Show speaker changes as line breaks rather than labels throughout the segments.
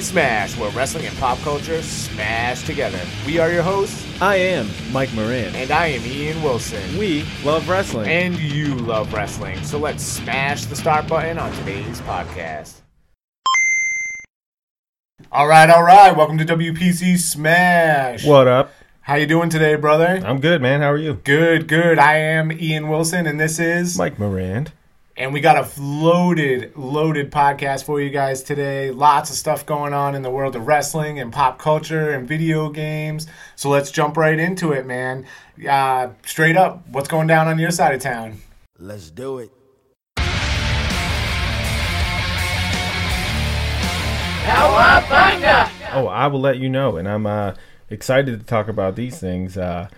WPC Smash, where wrestling and pop culture smash together. We are your hosts,
I am Mike Moran.
and I am Ian Wilson.
We love wrestling.
And you love wrestling, so let's smash the start button on today's podcast. All right, all right. Welcome to WPC Smash.
what up?
How you doing today, brother?
I'm good, man. How are you?
Good, good. I am Ian Wilson, and this is
Mike Moran.
And we got a loaded, loaded podcast for you guys today. Lots of stuff going on in the world of wrestling and pop culture and video games. So let's jump right into it, man. Uh, straight up, what's going down on your side of town?
Let's do it.
Oh, I will let you know, and I'm uh, excited to talk about these things. Uh,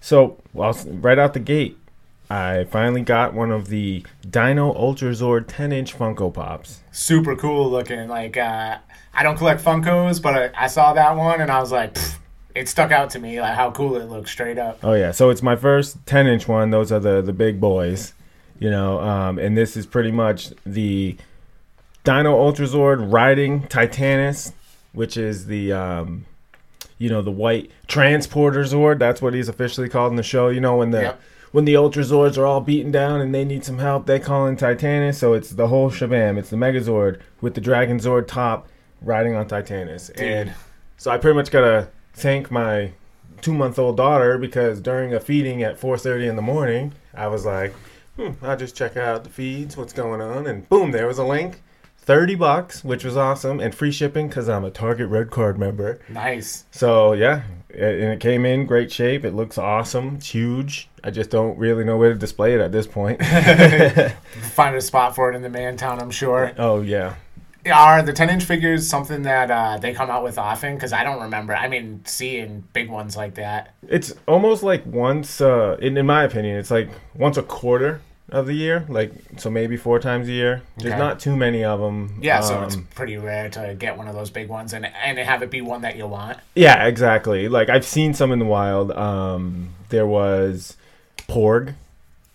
so, well, right out the gate, I finally got one of the Dino Ultra Zord 10 inch Funko Pops.
Super cool looking. Like, uh, I don't collect Funkos, but I, I saw that one and I was like, it stuck out to me, like how cool it looks straight up.
Oh yeah, so it's my first 10 inch one. Those are the the big boys, you know. Um, and this is pretty much the Dino Ultra Zord riding Titanus, which is the um, you know the white transporter Zord. That's what he's officially called in the show. You know when the
Yep.
When the Ultra Zords are all beaten down and they need some help, they call in Titanus. So it's the whole shabam. It's the Megazord with the Dragon Zord top riding on Titanus. And so I pretty much gotta thank my two month old daughter because during a feeding at 4.30 in the morning i was like hmm, i'll just check out the feeds what's going on and boom there was a link 30 bucks which was awesome and free shipping because i'm a target red card member
Nice.
so yeah and it came in great shape it looks awesome it's huge i just don't really know where to display it at this point
Find a spot for it in the man town, I'm sure.
oh yeah
Are the 10 inch figures something that uh, they come out with often? Because I don't remember. I mean, seeing big ones like that.
It's almost like once, uh, in, in my opinion, it's like once a quarter of the year. Like, so maybe four times a year. There's
Okay.
not too many of them.
Yeah, so it's
Um,
pretty rare to get one of those big ones and and have it be one that you want.
yeah, exactly. Like, I've seen some in the wild. Um, there was Porg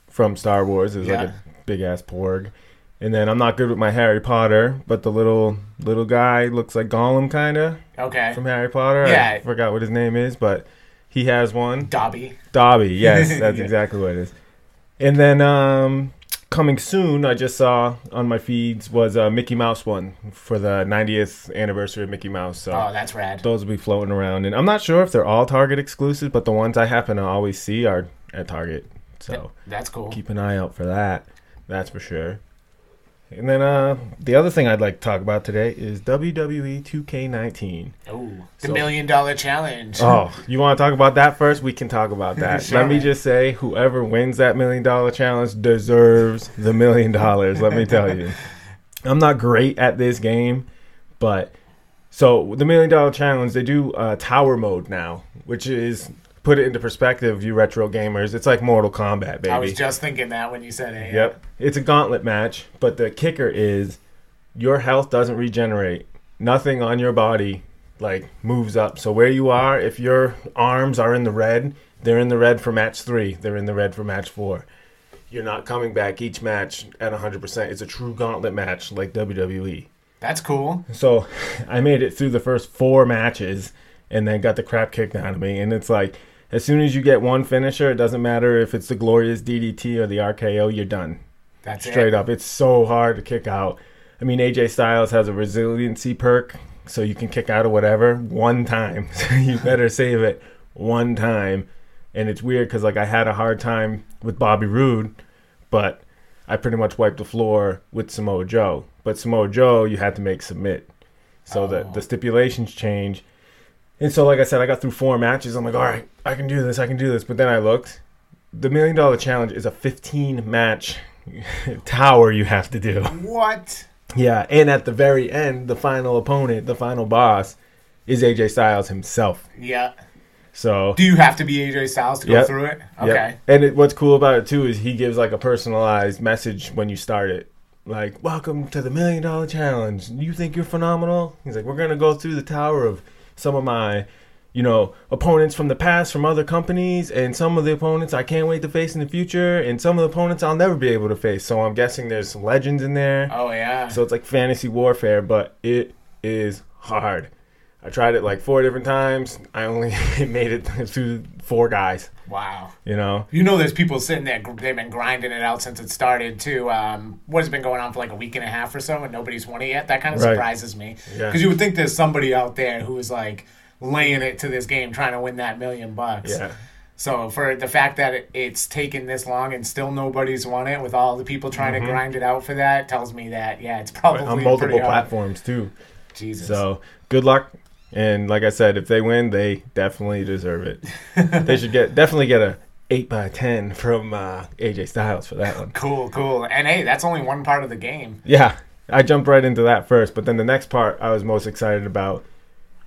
from Star Wars. It was like a big ass Porg. And then I'm not good with my Harry Potter, but the little little guy looks like Gollum, kind of
Okay.
from Harry Potter.
Yeah.
I forgot what his name is, but he has one.
Dobby.
Dobby, yes, that's
Yeah.
exactly what it is. And then um, coming soon, I just saw on my feeds was a Mickey Mouse one for the 90th anniversary of Mickey Mouse. So
Oh, that's rad.
those will be floating around, and I'm not sure if they're all Target exclusive, but the ones I happen to always see are at Target. So
That's cool.
keep an eye out for that. That's for sure. And then uh, the other thing I'd like to talk about today is WWE 2K19.
Oh, the
So-
million dollar challenge.
Oh, you want to talk about that first? We can talk about that.
Sure,
let me just say, whoever wins that million dollar challenge deserves the million dollars. Let me tell you. I'm not great at this game, but so the million dollar challenge, they do uh, tower mode now, which is put it into perspective, you retro gamers. It's like Mortal Kombat, baby.
I was just thinking that when you said it.
Yep. It's a gauntlet match, but the kicker is your health doesn't regenerate. Nothing on your body like moves up. So where you are, if your arms are in the red, they're in the red for match 3, they're in the red for match 4. You're not coming back each match at 100%. It's a true gauntlet match like WWE.
That's cool.
So I made it through the first 4 matches and then got the crap kicked out of me and it's like as soon as you get one finisher, it doesn't matter if it's the glorious DDT or the RKO, you're done
That's
straight
it.
up. It's so hard to kick out. I mean, AJ Styles has a resiliency perk, so you can kick out of whatever one time. So you better save it one time. And it's weird because like I had a hard time with Bobby Roode, but I pretty much wiped the floor with Samoa Joe. But Samoa Joe, you had to make submit. So the
Oh.
the stipulations change. And so, like I said, I got through four matches. I'm like, all right, I can do this, I can do this. But then I looked. The million dollar challenge is a 15 match tower you have to do.
What?
Yeah, and at the very end, the final opponent, the final boss, is AJ Styles himself.
Yeah.
So
Do you have to be AJ Styles to go
Yep.
through it?
Yep.
Okay.
And it, what's cool about it too is he gives like a personalized message when you start it. Like, welcome to the million dollar challenge. You think you're phenomenal? He's like, we're gonna go through the tower of some of my, you know, opponents from the past from other companies, and some of the opponents I can't wait to face in the future, and some of the opponents I'll never be able to face. So I'm guessing there's some legends in there.
Oh yeah.
So it's like fantasy warfare, but it is hard. I tried it like four different times. I only made it through four guys.
Wow.
You know,
You know, there's people sitting there. They've been grinding it out since it started. Too. Um, what has been going on for like a week and a half or so, and nobody's won it yet. That kind of
Right.
surprises me.
Yeah.
Because you would think there's somebody out there who is like laying it to this game, trying to win that million bucks.
yeah,
So for the fact that it, it's taken this long and still nobody's won it, with all the people trying to grind it out for that, tells me that yeah, it's probably
Mm-hmm. on multiple platforms too.
Jesus.
So good luck. And like I said, if they win, they definitely deserve it. they should get definitely get a eight by ten from uh, AJ Styles for that one.
Cool, cool. And hey, that's only one part of the game.
Yeah, I jumped right into that first, but then the next part I was most excited about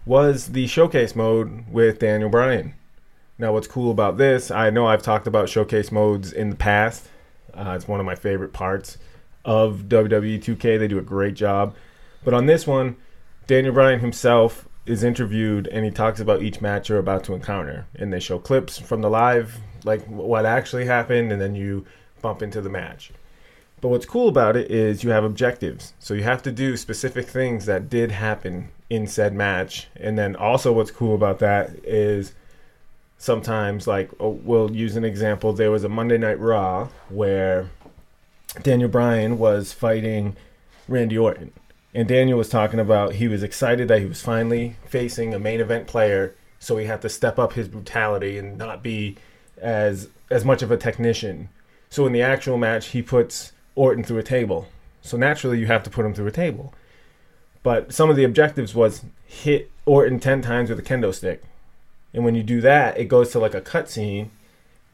was the showcase mode with Daniel Bryan. Now, what's cool about this? I know I've talked about showcase modes in the past. Uh, it's one of my favorite parts of WWE 2K. They do a great job. But on this one, Daniel Bryan himself is interviewed and he talks about each match you're about to encounter. And they show clips from the live, like what actually happened, and then you bump into the match. But what's cool about it is you have objectives. So you have to do specific things that did happen in said match. And then also what's cool about that is sometimes like oh, we'll use an example there was a Monday Night Raw where Daniel Bryan was fighting Randy Orton. And Daniel was talking about he was excited that he was finally facing a main event player, so he had to step up his brutality and not be as as much of a technician. So in the actual match, he puts Orton through a table. So naturally, you have to put him through a table. But some of the objectives was hit Orton ten times with a kendo stick, and when you do that, it goes to like a cutscene,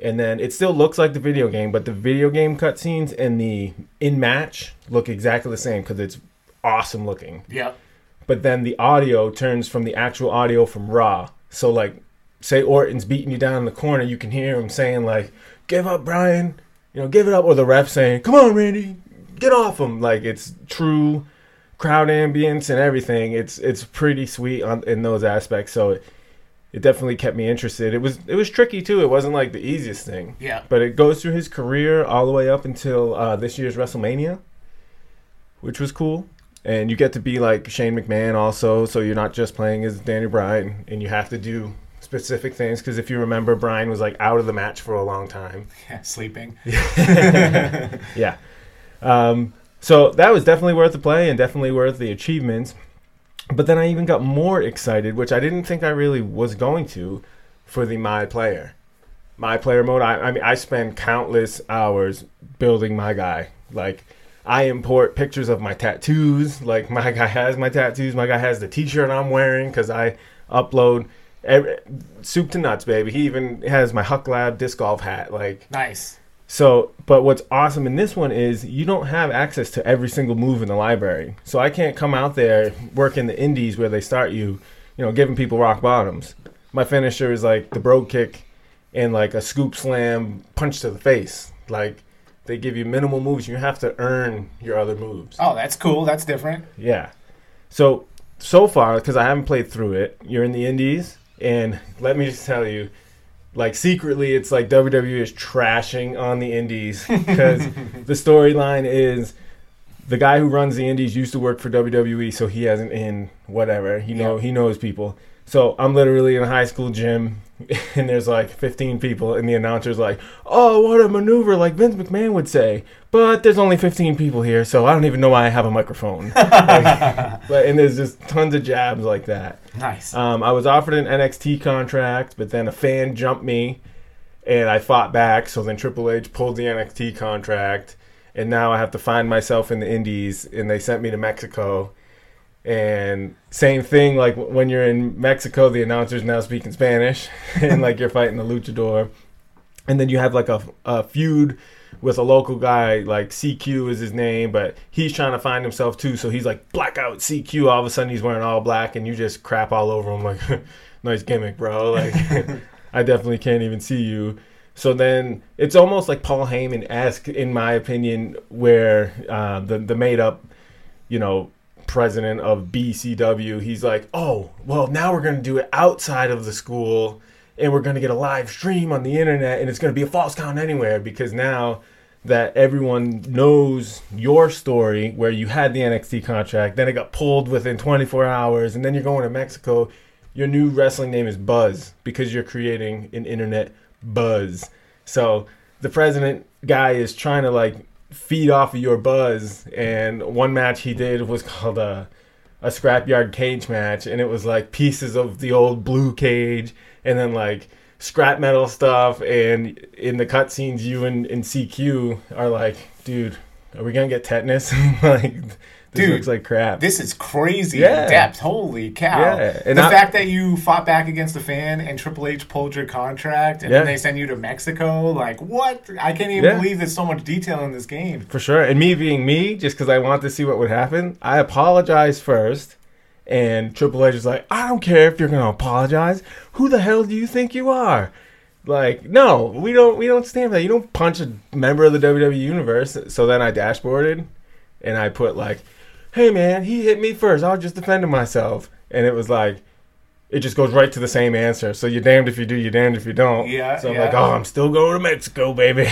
and then it still looks like the video game, but the video game cutscenes and the in match look exactly the same because it's awesome looking
Yeah.
but then the audio turns from the actual audio from Raw. So like, say Orton's beating you down in the corner, you can hear him saying like, "Give up, Bryan," you know, "Give it up," or the ref saying, "Come on, Randy, get off him." Like it's true crowd ambience and everything. It's it's pretty sweet on, in those aspects. So it, it definitely kept me interested. It was it was tricky too. It wasn't like the easiest thing.
Yeah.
But it goes through his career all the way up until uh, this year's WrestleMania, which was cool. And you get to be like Shane McMahon also, so you're not just playing as Daniel Bryan, and you have to do specific things. Because if you remember, Bryan was like out of the match for a long time.
Yeah. Sleeping.
Yeah. Um, so that was definitely worth the play and definitely worth the achievements. But then I even got more excited, which I didn't think I really was going to, for the My Player. My Player mode. I, I mean, I spend countless hours building my guy. Like, I import pictures of my tattoos. Like, my guy has my tattoos. My guy has the T-shirt I'm wearing because I upload every, soup to nuts, baby. He even has my Huk Lab disc golf hat. Like,
Nice.
so, but what's awesome in this one is you don't have access to every single move in the library. So I can't come out there work in the indies where they start you, you know, giving people rock bottoms. My finisher is like the bro kick and like a scoop slam punch to the face. Like they give you minimal moves. You have to earn your other moves.
Oh, that's cool. That's different.
Yeah. So so far, because I haven't played through it, you're in the indies, and let me just tell you, like secretly, it's like WWE is trashing on the indies because the storyline is the guy who runs the indies used to work for WWE, so he hasn't in whatever. You know
Yeah.
he knows people. So I'm literally in a high school gym, and there's like 15 people, and the announcer's like, "Oh, what a maneuver!" Like Vince McMahon would say. But there's only 15 people here, so I don't even know why I have a microphone. Like, but and there's just tons of jabs like that.
Nice.
Um, I was offered an NXT contract, but then a fan jumped me, and I fought back. So then Triple H pulled the NXT contract, and now I have to find myself in the Indies, and they sent me to Mexico. And same thing, like when you're in Mexico, the announcers now speaking Spanish, and like you're fighting the luchador, and then you have like a, a feud with a local guy, like CQ is his name, but he's trying to find himself too. So he's like blackout CQ. All of a sudden, he's wearing all black, and you just crap all over him. Like, nice gimmick, bro. Like, I definitely can't even see you. So then it's almost like Paul Heyman esque, in my opinion, where uh, the the made up, you know, president of BCW, he's like, oh, well, now we're gonna do it outside of the school, and we're gonna get a live stream on the internet, and it's gonna be a false count anywhere because now that everyone knows your story where you had the NXT contract, then it got pulled within 24 hours, and then you're going to Mexico. Your new wrestling name is Buzz because you're creating an internet buzz. So the president guy is trying to like feed off of your buzz, and one match he did was called a a scrapyard cage match, and it was like pieces of the old blue cage, and then like scrap metal stuff. And in the cutscenes, you and, and CQ are like, dude, are we gonna get tetanus? like,
Dude,
looks like crap.
This is crazy
Yeah.
in depth. Holy cow.
Yeah, and
the
I-
fact that you fought back against the fan and Triple H pulled your contract and
Yeah.
then they send you to Mexico, like what? I can't even
Yeah.
believe there's so much detail in this game.
For sure. And me being me, just because I want to see what would happen, I apologized first. And Triple H is like, I don't care if you're gonna apologize. Who the hell do you think you are? Like, no, we don't we don't stand for that. You don't punch a member of the WWE universe. So then I dashboarded and I put like, Hey man, he hit me first. I was just defending myself. And it was like it just goes right to the same answer. So you're damned if you do, you're damned if you don't.
Yeah,
So I'm
yeah.
like, oh, I'm still going to Mexico, baby.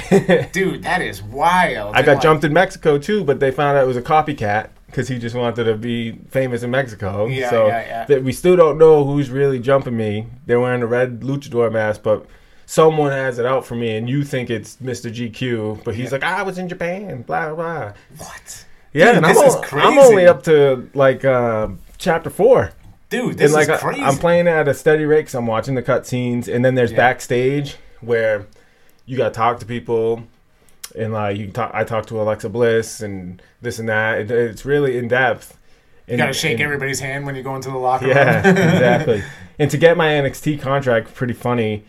Dude, that is wild.
I got
like,
jumped in Mexico too, but they found out it was a copycat because he just wanted to be famous in Mexico.
Yeah,
so
yeah, yeah.
That we still don't know who's really jumping me. They're wearing a red luchador mask, but someone has it out for me, and you think it's Mr. GQ, but he's
Yeah.
like, I was in Japan, blah blah.
What?
Yeah,
Dude,
and
this
I'm,
is crazy.
I'm only up to like uh, chapter four.
Dude, this
and like
is
I-
crazy.
I'm playing at a steady rate 'cause I'm watching the cutscenes, and then there's
Yeah.
backstage where you got to talk to people, and like you talk. I talk to Alexa Bliss and this and that. It, it's really in depth.
you gotta shake everybody's hand when you go into the locker
Yeah,
room.
exactly. And to get my NXT contract, pretty funny,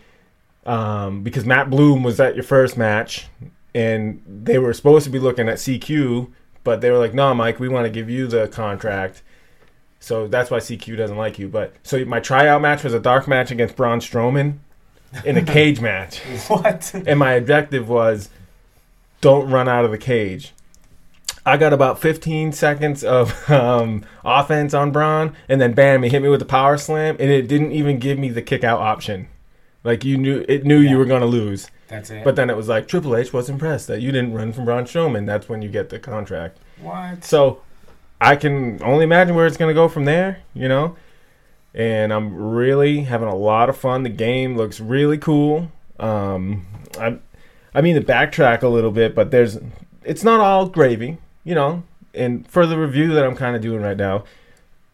um, because Matt Bloom was at your first match, and they were supposed to be looking at CQ, but they were like, "No, Mike, we want to give you the contract." So that's why CQ doesn't like you. But so my tryout match was a dark match against Braun Strowman in a cage match,
what?
and my objective was don't run out of the cage. I got about 15 seconds of um, offense on Braun, and then bam, he hit me with the power slam, and it didn't even give me the kick out option. Like you knew, it knew
Yeah.
you were gonna lose.
That's it.
But then it was like Triple H was impressed that you didn't run from Braun Strowman. That's when you get the contract.
what?
So I can only imagine where it's gonna go from there. You know, and I'm really having a lot of fun. The game looks really cool. Um, I, I mean to backtrack a little bit, but there's, it's not all gravy. You know, and for the review that I'm kind of doing right now,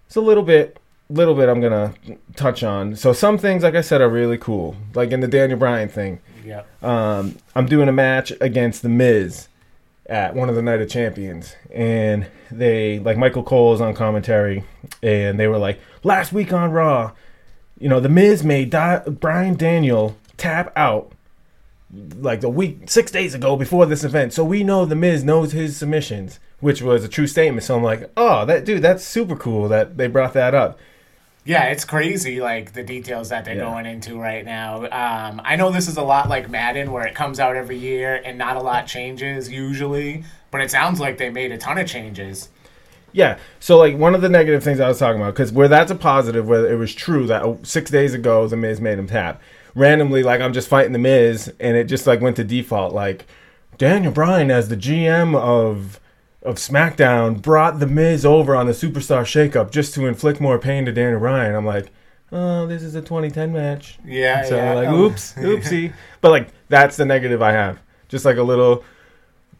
it's a little bit little bit I'm gonna touch on. So some things, like I said, are really cool. Like in the Daniel Bryan thing,
Yeah.
um, I'm doing a match against the Miz at one of the Night of Champions, and they like Michael Cole is on commentary, and they were like, last week on Raw, you know, the Miz made Di- Bryan Daniel tap out like a week, six days ago before this event, so we know the Miz knows his submissions, which was a true statement. So I'm like, oh, that dude, that's super cool that they brought that up.
Yeah, it's crazy, like the details that they're
Yeah.
going into right now. Um, I know this is a lot like Madden, where it comes out every year and not a lot changes usually, but it sounds like they made a ton of changes.
Yeah. So like one of the negative things I was talking about, because where that's a positive, where it was true that six days ago the Miz made him tap. Randomly, like I'm just fighting the Miz, and it just like went to default. Like Daniel Bryan, as the GM of of SmackDown, brought the Miz over on the Superstar Shakeup just to inflict more pain to Daniel Bryan. I'm like, oh, this is a 2010 match.
Yeah,
So
yeah.
like,
Oh.
oops, oopsie. but like that's the negative I have. Just like a little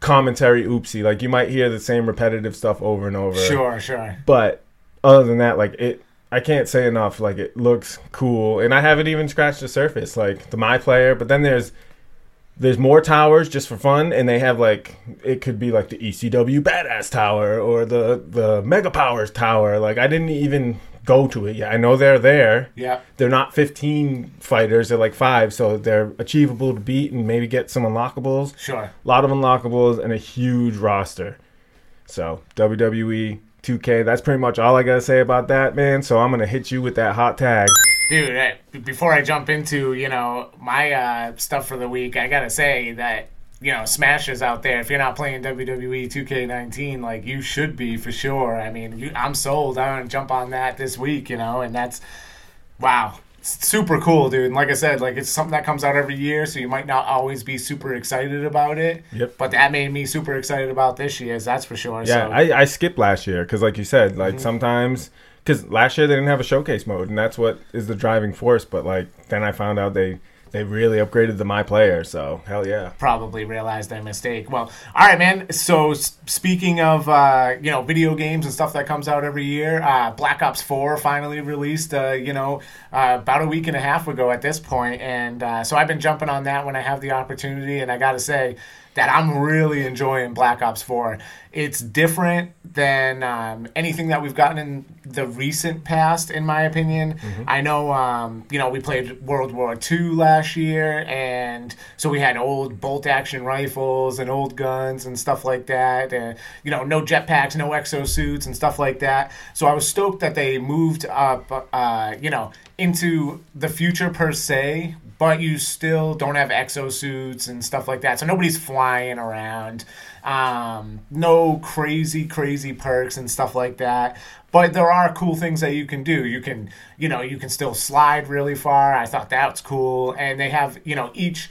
commentary oopsie. Like you might hear the same repetitive stuff over and over.
Sure, sure.
But other than that, like it, I can't say enough. Like it looks cool, and I haven't even scratched the surface. Like the my player, but then there's there's more towers just for fun, and they have like it could be like the ECW Badass Tower or the the Mega Powers Tower. Like I didn't even go to it yet. I know they're there.
Yeah.
They're not 15 fighters; they're like five, so they're achievable to beat and maybe get some unlockables
Sure.
a lot of unlockables and a huge roster. So WWE 2K, that's pretty much all I gotta say about that, man. So I'm gonna hit you with that hot tag.
Dude, b- before I jump into, you know, my uh, stuff for the week, I gotta say that, you know, Smash is out there. If you're not playing WWE 2K19, like, you should be for sure. I mean, you, I'm sold. I'm gonna jump on that this week, you know, and that's, wow. super cool, dude. And like I said, like it's something that comes out every year, so you might not always be super excited about it.
Yep.
But that made me super excited about this year's. That's for sure.
Yeah,
so,
I, I skipped last year because, like you said, like
Mm-hmm.
sometimes because last year they didn't have a showcase mode, and that's what is the driving force. But like then I found out they they really upgraded the my player, so hell yeah.
probably realized their mistake. Well, all right, man. So speaking of uh, you know video games and stuff that comes out every year, uh, Black Ops Four finally released. Uh, you know, uh, about a week and a half ago at this point, and uh, so I've been jumping on that when I have the opportunity, and I got to say that I'm really enjoying Black Ops 4. It's different than um, anything that we've gotten in the recent past, in my opinion. I know, um, you know, we played World War II last year, and so we had old bolt action rifles and old guns and stuff like that. Uh, you know, no jetpacks, no exosuits and stuff like that. So I was stoked that they moved up, uh, you know, into the future per se, but you still don't have exosuits and stuff like that. So nobody's flying around. Um, no crazy, crazy perks and stuff like that. But there are cool things that you can do. You can, you know, you can still slide really far. I thought that was cool. And they have, you know, each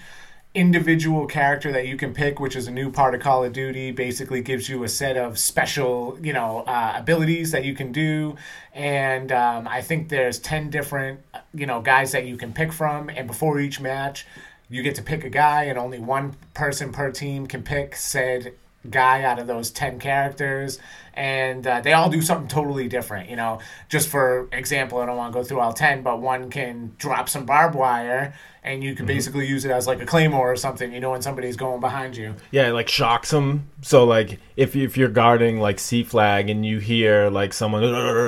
individual character that you can pick, which is a new part of Call of Duty, basically gives you a set of special, you know, uh, abilities that you can do. And um, I think there's 10 different, you know, guys that you can pick from. And before each match, you get to pick a guy, and only one person per team can pick said guy out of those 10 characters and uh, they all do something totally different you know just for example i don't want to go through all 10 but one can drop some barbed wire and you can mm-hmm. basically use it as like a claymore or something you know when somebody's going behind you
Yeah, it, like shocks them. So like if if you're guarding like C flag and you hear like someone,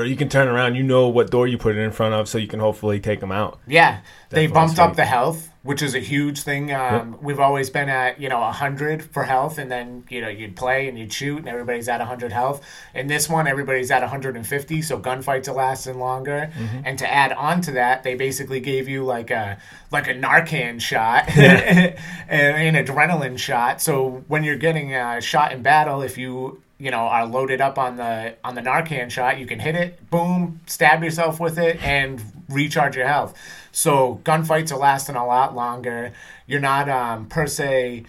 you can turn around. You know what door you put it in front of, so you can hopefully take them out.
Yeah, they bumped up the health, which is a huge thing. Um, We've always been at you know hundred for health, and then you know you'd play and you'd shoot, and everybody's at hundred health. In this one, everybody's at 150, so gunfights are lasting longer.
Mm-hmm.
And to add on to that, they basically gave you like a like a Narcan shot and an adrenaline shot. So when you're getting uh, shot in battle, if you you know are loaded up on the on the Narcan shot, you can hit it, boom, stab yourself with it, and recharge your health. So gunfights are lasting a lot longer. You're not um, per se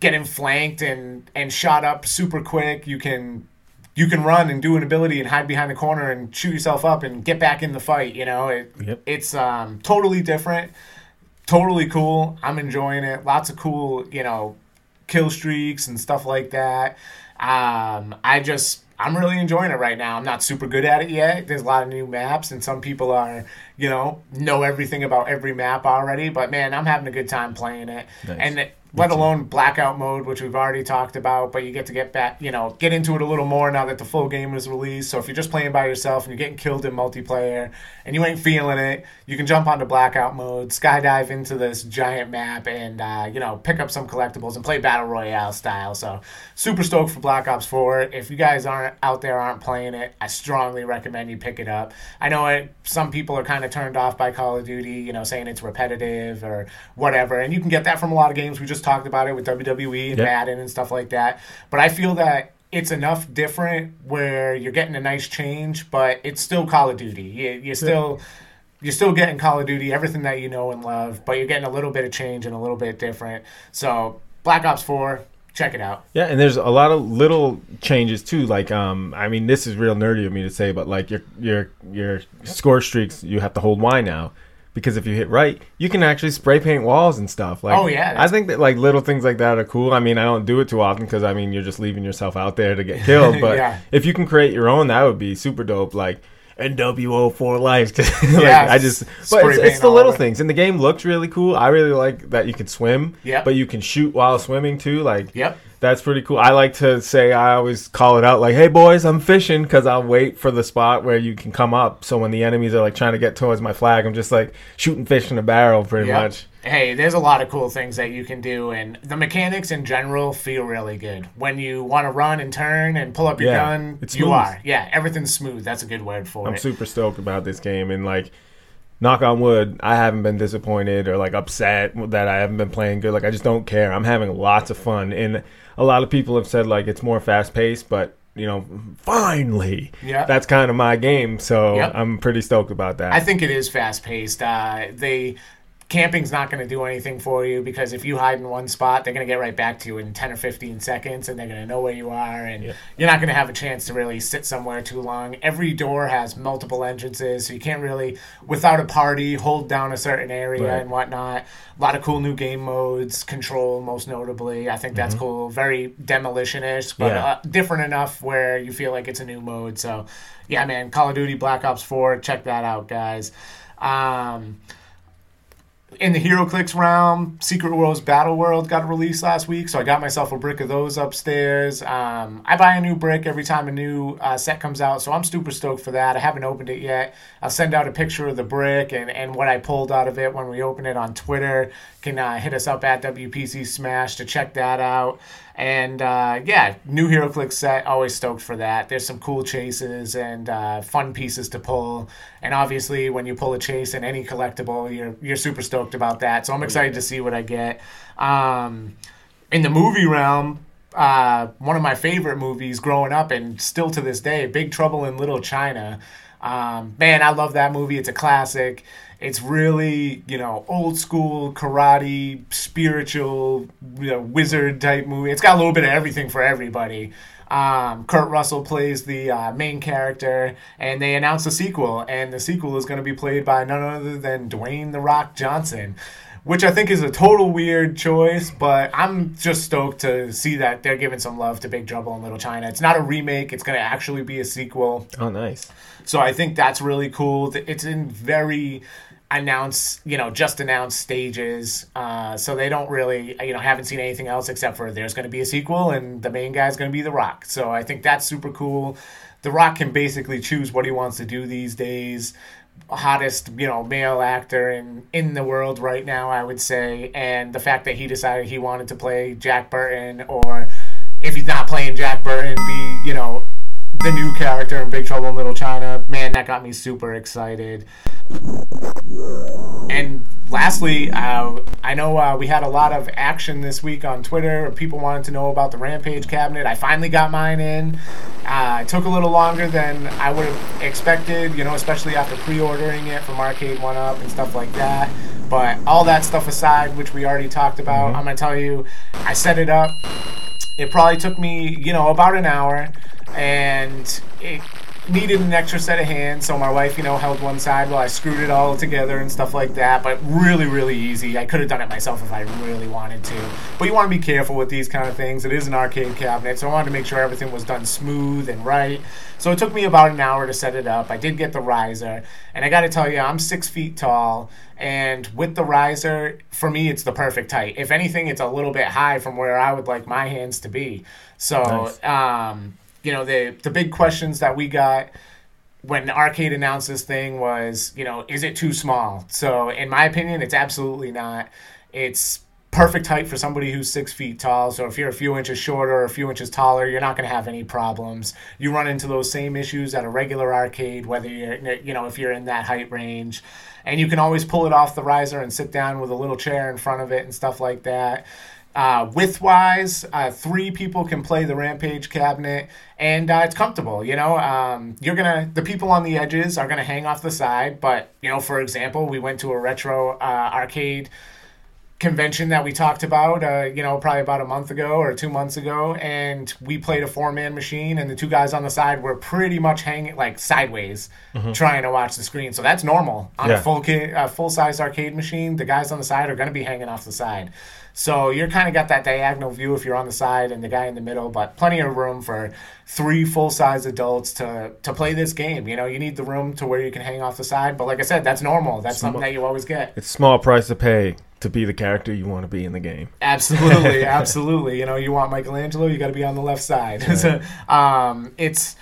getting flanked and and shot up super quick. You can you can run and do an ability and hide behind a corner and shoot yourself up and get back in the fight. You know, it,
Yep.
it's um, totally different, totally cool. I'm enjoying it. Lots of cool, you know, kill streaks and stuff like that. Um, I just I'm really enjoying it right now. I'm not super good at it yet. There's a lot of new maps, and some people are, you know, know everything about every map already. But man, I'm having a good time playing it.
Nice.
And it- let alone blackout mode, which we've already talked about. But you get to get back, you know, get into it a little more now that the full game is released. So if you're just playing by yourself and you're getting killed in multiplayer and you ain't feeling it, you can jump onto blackout mode, skydive into this giant map, and uh, you know, pick up some collectibles and play battle royale style. So super stoked for Black Ops 4. If you guys aren't out there aren't playing it, I strongly recommend you pick it up. I know it, some people are kind of turned off by Call of Duty, you know, saying it's repetitive or whatever, and you can get that from a lot of games. We just talked about it with WWE and
Yep.
Madden and stuff like that. But I feel that it's enough different where you're getting a nice change, but it's still Call of Duty. You, you're still you're still getting Call of Duty, everything that you know and love, but you're getting a little bit of change and a little bit different. So Black Ops 4, check it out.
Yeah, and there's a lot of little changes too. Like, um, I mean, this is real nerdy of me to say, but like your your your score streaks, you have to hold Y now, because if you hit right, you can actually spray paint walls and stuff. Like,
Oh, yeah,
I think that like little things like that are cool. I mean, I don't do it too often because I mean, you're just leaving yourself out there to get killed. But
Yeah.
if you can create your own, that would be super dope. Like. NWO for life. like,
Yeah,
I just, but it's, it's the little things, and the game looks really cool. I really like that you can swim,
Yep.
but you can shoot while swimming too. Like,
Yep.
that's pretty cool. I like to say I always call it out like, "Hey boys, I'm fishing," because I'll wait for the spot where you can come up. So when the enemies are like trying to get towards my flag, I'm just like shooting fish in a barrel, pretty
Yep.
much.
Hey, there's a lot of cool things that you can do, and the mechanics in general feel really good. When you want to run and turn and pull up your
Yeah,
gun,
it's
you are. Yeah, everything's smooth. That's a good word for it.
I'm super stoked about this game, and like, knock on wood, I haven't been disappointed or like upset that I haven't been playing good. Like, I just don't care. I'm having lots of fun, and a lot of people have said like it's more fast paced, but you know, finally.
Yeah.
That's kind of my game, so
Yep.
I'm pretty stoked about that.
I think it is fast paced. Uh, they camping's not going to do anything for you because if you hide in one spot, they're going to get right back to you in ten or fifteen seconds, and they're going to know where you are, and
Yep.
you're not going to have a chance to really sit somewhere too long. Every door has multiple entrances, so you can't really, without a party, hold down a certain area
Right.
and whatnot. A lot of cool new game modes, control most notably. I think that's cool. Very demolition-ish, but
Mm-hmm. Yeah.
uh, different enough where you feel like it's a new mode. So, yeah, man, Call of Duty Black Ops 4, check that out, guys. Um, in the HeroClix realm, Secret Wars Battle World got released last week, so I got myself a brick of those upstairs. Um, I buy a new brick every time a new uh, set comes out, so I'm super stoked for that. I haven't opened it yet. I'll send out a picture of the brick and, and what I pulled out of it when we open it on Twitter. Can uh, hit us up at WPC Smash to check that out. And uh, yeah, new HeroClix set, always stoked for that. There's some cool chases and uh, fun pieces to pull. And obviously, when you pull a chase in any collectible, you're you're super stoked about that. So I'm excited to see what I get. Um, in the movie realm, uh, one of my favorite movies growing up and still to this day, Big Trouble in Little China. Um, man, I love that movie. It's a classic. It's really, you know, old school karate, spiritual, you know, wizard type movie. It's got a little bit of everything for everybody. Um, Kurt Russell plays the uh, main character, and they announced a sequel, and the sequel is going to be played by none other than Dwayne the Rock Johnson which I think is a total weird choice, but I'm just stoked to see that they're giving some love to Big Trouble in Little China. It's not a remake, it's going to actually be a sequel.
oh, nice.
So I think that's really cool. It's in very announced, you know, just announced stages. Uh, so they don't really, you know, haven't seen anything else except for there's going to be a sequel and the main guy's going to be The Rock. So I think that's super cool. The Rock can basically choose what he wants to do these days. Hottest, you know, male actor in in the world right now, I would say. And the fact that he decided he wanted to play Jack Burton, or if he's not playing Jack Burton, be you know the new character in Big Trouble in Little China. Man, that got me super excited. And lastly, uh, I know uh, we had a lot of action this week on Twitter. People wanted to know about the Rampage cabinet. I finally got mine in. Uh, it took a little longer than I would have expected, you know, especially after pre-ordering it from Arcade1Up and stuff like that. But all that stuff aside, which we already talked about, I'm gonna tell you, I set it up. It probably took me, you know, about an hour, and it needed an extra set of hands. So my wife, you know, held one side while I screwed it all together and stuff like that. But really, really easy. I could have done it myself if I really wanted to. But you want to be careful with these kind of things. It is an arcade cabinet, so I wanted to make sure everything was done smooth and right. So it took me about an hour to set it up. I did get the riser, and I got to tell you, I'm six feet tall. And with the riser, for me, it's the perfect height. If anything, it's a little bit high from where I would like my hands to be. So,
Nice.
um, you know, the the big questions that we got when Arcade announced this thing was, you know, is it too small? So, in my opinion, it's absolutely not. It's perfect height for somebody who's six feet tall. So, if you're a few inches shorter or a few inches taller, you're not going to have any problems. You run into those same issues at a regular arcade, whether you're, you know, if you're in that height range. And you can always pull it off the riser and sit down with a little chair in front of it and stuff like that. Uh, width wise, uh, three people can play the Rampage cabinet, and uh, it's comfortable. You know, um, you're gonna the people on the edges are gonna hang off the side, but you know, for example, we went to a retro uh, arcade convention that we talked about, uh, you know, probably about a month ago or two months ago, and we played a four man machine, and the two guys on the side were pretty much hanging like sideways, trying to watch the screen. So that's normal on
Yeah.
a full ki- uh, full size arcade machine. The guys on the side are going to be hanging off the side. So you're kind of got that diagonal view if you're on the side and the guy in the middle, but plenty of room for three full size adults to to play this game. You know, you need the room to where you can hang off the side, but like I said, that's normal. That's something that you always get.
It's small price to pay to be the character you want to be in the game.
Absolutely, absolutely. You know, you want Michelangelo, you got to be on the left side. So, um, it's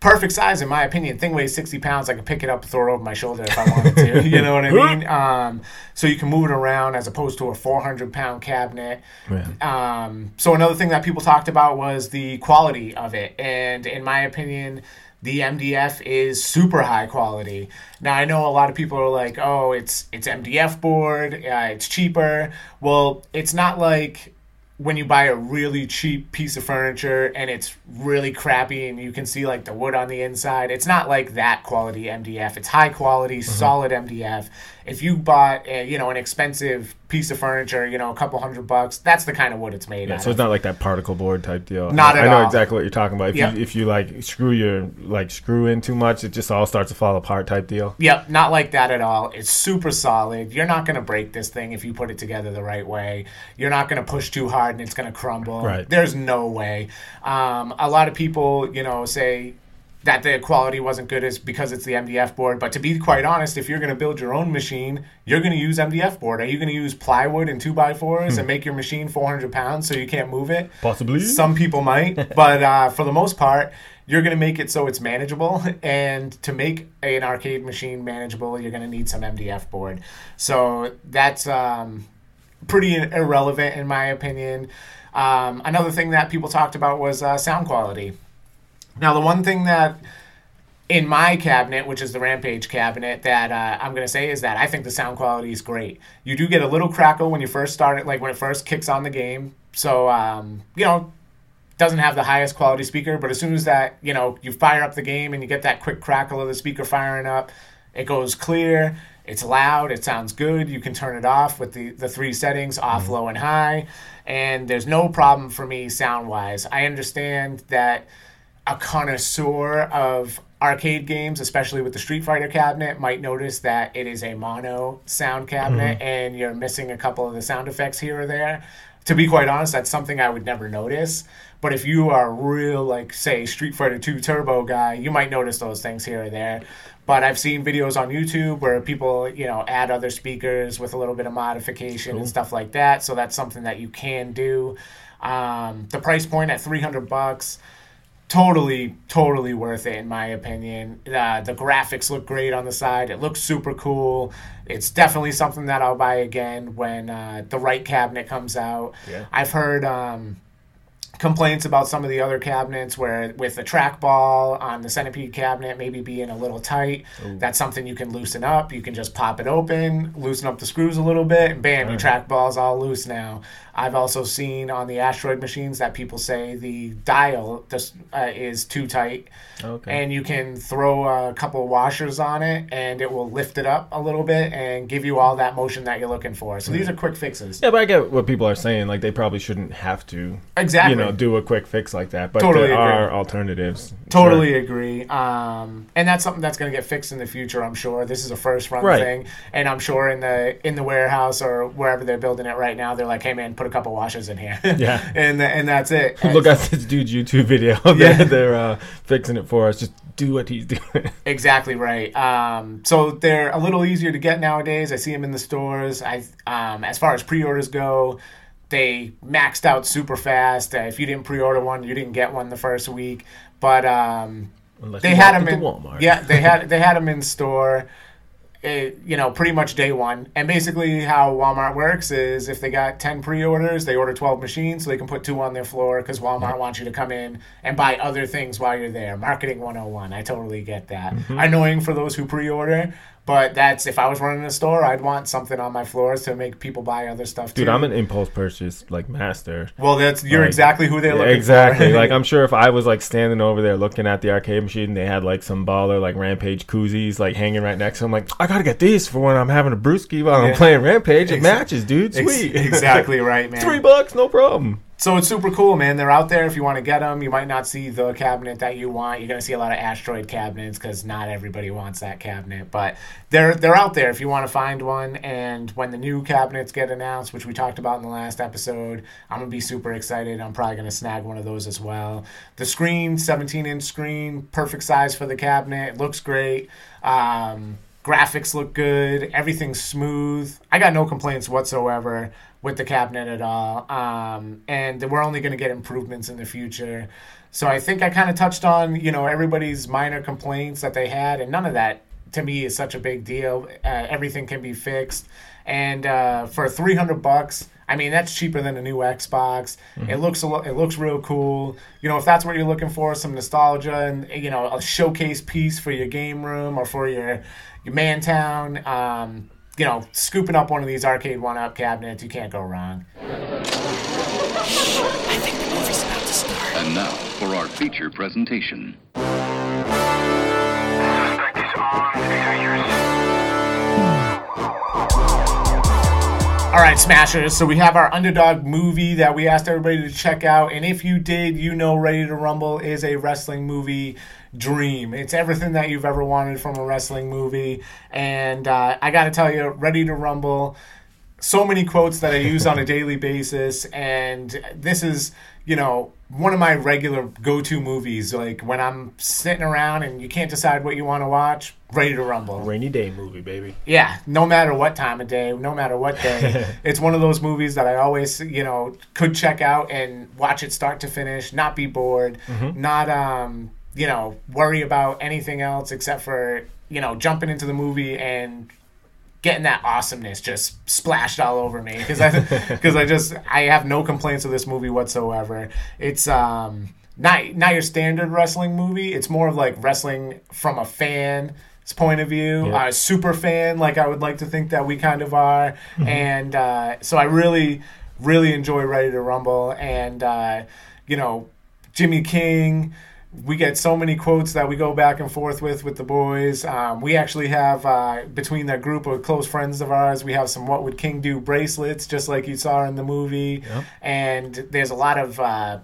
perfect size in my opinion. Thing weighs sixty pounds. I could pick it up, and throw it over my shoulder if I wanted to. you know what I mean? Um, so you can move it around as opposed to a four hundred pound cabinet.
Yeah.
Um, so another thing that people talked about was the quality of it, and in my opinion, the MDF is super high quality. Now I know a lot of people are like, "Oh, it's it's MDF board, uh, it's cheaper." Well, it's not like when you buy a really cheap piece of furniture and it's really crappy and you can see like the wood on the inside, it's not like that quality MDF. It's high quality, mm-hmm. solid MDF. If you bought, a, you know, an expensive piece of furniture, you know, a couple hundred bucks, that's the kind of wood it's made.
Yeah, so
it's
not like that particle board type deal.
Not
I,
at
I know
all.
exactly what you're talking about. If
Yep.
you if you like screw your like screw in too much, it just all starts to fall apart type deal.
Yep, not like that at all. It's super solid. You're not going to break this thing if you put it together the right way. You're not going to push too hard and it's going to crumble.
Right.
There's no way. Um, a lot of people, you know, say that the quality wasn't good is because it's the MDF board. But to be quite honest, if you're going to build your own machine, you're going to use MDF board. Are you going to use plywood and two by fours and make your machine 400 pounds so you can't move it?
Possibly.
Some people might, but uh, for the most part, you're going to make it so it's manageable. And to make an arcade machine manageable, you're going to need some MDF board. So that's um, pretty irrelevant in my opinion. Um, another thing that people talked about was uh, sound quality. Now, the one thing that in my cabinet, which is the Rampage cabinet, that uh, I'm gonna say is that I think the sound quality is great. You do get a little crackle when you first start it, like when it first kicks on the game. So um, you know, doesn't have the highest quality speaker, but as soon as that you know you fire up the game and you get that quick crackle of the speaker firing up, it goes clear. It's loud. It sounds good. You can turn it off with the, the three settings off, low, and high. And there's no problem for me sound wise. I understand that a connoisseur of arcade games, especially with the Street Fighter cabinet, might notice that it is a mono sound cabinet and you're missing a couple of the sound effects here or there. To be quite honest, that's something I would never notice. But if you are a real, like, say, Street Fighter 2 Turbo guy, you might notice those things here or there. But I've seen videos on YouTube where people, you know, add other speakers with a little bit of modification and stuff like that. So that's something that you can do. Um, the price point at 300 bucks totally totally worth it in my opinion. Uh, the graphics look great on the side. It looks super cool. It's definitely something that i'll buy again when uh, the right cabinet comes out.
Yeah.
i've heard um, complaints about some of the other cabinets where with the trackball on the centipede cabinet maybe being a little tight that's something you can loosen up. You can just pop it open loosen up the screws a little bit and bam your trackball's all loose now i've also seen on the asteroid machines that people say the dial just, uh, is too tight
Okay.
and you can throw a couple washers on it and it will lift it up a little bit and give you all that motion that you're looking for so these are quick fixes
yeah, but I get what people are saying. Like they probably shouldn't have to,
exactly
you know, do a quick fix like that. But
Totally
there
agree.
are alternatives.
Totally agree. Um, and that's something that's going to get fixed in the future, I'm sure. This is a first run
Right.
thing, and I'm sure in the in the warehouse or wherever they're building it right now, they're like, "Hey, man, put a couple washes in here."
Yeah.
and and that's it.
Look at this dude's YouTube video.
Yeah.
they're they're uh, fixing it for us. Just do what he's doing.
Exactly right. Um, so they're a little easier to get nowadays. I see them in the stores. I, um, as far as pre-orders go, they maxed out super fast. Uh, if you didn't pre-order one, you didn't get one the first week. But um,
Unless
they had them in
Walmart.
Yeah, they had they had them in store. It, you know, pretty much day one. And basically, how Walmart works is if they got 10 pre orders, they order 12 machines so they can put two on their floor because Walmart wants you to come in and buy other things while you're there. Marketing 101. I totally get that.
Mm-hmm.
Annoying for those who pre order, but that's if I was running a store, I'd want something on my floors to make people buy other stuff too.
Dude, I'm an impulse purchase like master.
well, that's you're
Like,
exactly who they're
Yeah,
looking
exactly.
for.
like I'm sure if I was like standing over there looking at the arcade machine, they had like some baller like Rampage koozies like hanging right next to them. Like I gotta get these for when I'm having a brewski while I'm playing Rampage. It
Ex-
matches, dude.
Ex-
Sweet.
exactly right, man.
Three bucks, no problem.
So it's super cool, man. They're out there if you want to get them. You might not see the cabinet that you want. You're gonna see a lot of asteroid cabinets because not everybody wants that cabinet. But they're they're out there if you want to find one. And when the new cabinets get announced, which we talked about in the last episode, I'm gonna be super excited. I'm probably gonna snag one of those as well. The screen, 17 inch screen, perfect size for the cabinet. Looks great. Um, graphics look good. Everything's smooth. I got no complaints whatsoever with the cabinet at all. Um, and we're only going to get improvements in the future. So I think I kind of touched on, you know, everybody's minor complaints that they had, and none of that to me is such a big deal. Uh, everything can be fixed, and uh, for three hundred bucks, I mean that's cheaper than a new Xbox. It looks a lo- it looks real cool. You know, if that's what you're looking for, some nostalgia and you know a showcase piece for your game room or for your your man town. Um, you know, scooping up one of these Arcade1Up cabinets, you can't go wrong.
I think the movie's about to start.
And now for our feature presentation.
Suspect is armed.
All right, Smashers. So we have our underdog movie that we asked everybody to check out, and if you did, you know, Ready to Rumble is a wrestling movie dream. It's everything that you've ever wanted from a wrestling movie, and uh, I got to tell you, Ready to Rumble. So many quotes that I use on a daily basis, and this is, you know, one of my regular go-to movies. Like when I'm sitting around and you can't decide what you want to watch, Ready to Rumble.
Rainy day movie, baby.
Yeah, no matter what time of day, no matter what day, it's one of those movies that I always, you know, could check out and watch it start to finish, not be bored, not um, you know, worry about anything else except for, you know, jumping into the movie and getting that awesomeness just splashed all over me because I because I just I have no complaints with this movie whatsoever. It's um not not your standard wrestling movie. It's more of like wrestling from a fan's point of view,
Yeah.
a super fan like I would like to think that we kind of are, and uh, so I really really enjoy Ready to Rumble and uh, you know Jimmy King. We get so many quotes that we go back and forth with with the boys. Um, we actually have uh, between that group of close friends of ours, we have some "What Would King Do" bracelets, just like you saw in the movie. And there's a lot of uh,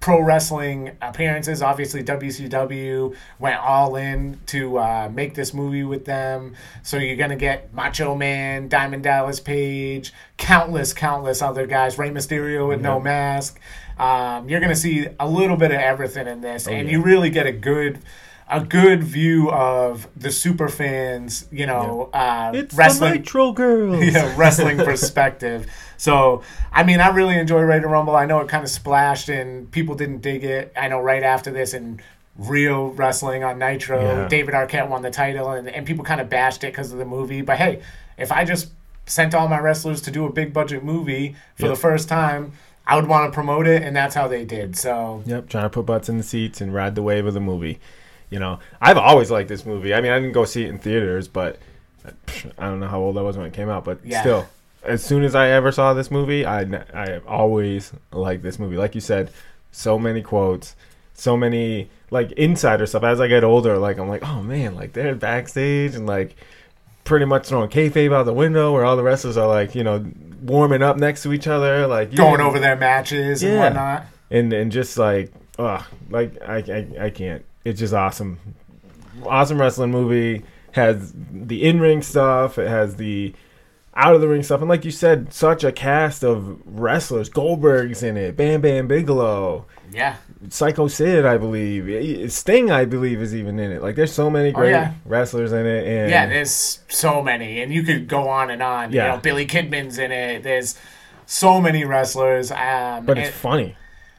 pro wrestling appearances. Obviously, WCW went all in to uh, make this movie with them. So you're gonna get Macho Man, Diamond Dallas Page, countless, countless other guys. Rey Mysterio with no mask. Um, you're gonna see a little bit of everything in this, and
yeah.
you really get a good. A good view of the super fans, you know, uh,
It's
wrestling
the Nitro Girls.
yeah, wrestling perspective. So, I mean, I really enjoy Ready to Rumble. I know it kind of splashed and people didn't dig it. I know right after this in real wrestling on Nitro,
Yeah.
David Arquette won the title and, and people kind of bashed it because of the movie. But hey, if I just sent all my wrestlers to do a big budget movie for
Yep.
the first time, I would want to promote it, and that's how they did. So,
Yep, trying to put butts in the seats and ride the wave of the movie. You know, I've always liked this movie. I mean, I didn't go see it in theaters, but I don't know how old I was when it came out. But
Yeah.
still, as soon as I ever saw this movie, I I have always liked this movie. Like you said, so many quotes, so many like insider stuff. As I get older, like I'm like, oh man, like they're backstage and like pretty much throwing kayfabe out the window, where all the wrestlers are like, you know, warming up next to each other, like
going
yeah.
over their matches and whatnot.
and and just like ugh, like I, I I can't. It's just awesome, awesome wrestling movie. Has the in ring stuff. It has the out of the ring stuff, and like you said, such a cast of wrestlers. Goldberg's in it. Bam Bam Bigelow,
Yeah.
Psycho Sid, I believe. Sting, I believe, is even in it. Like there's so many great
Oh, yeah.
wrestlers in it. And
Yeah, there's so many, and you could go on and on.
Yeah.
You know, Billy Kidman's in it. There's so many wrestlers. Um,
but it's
and
funny.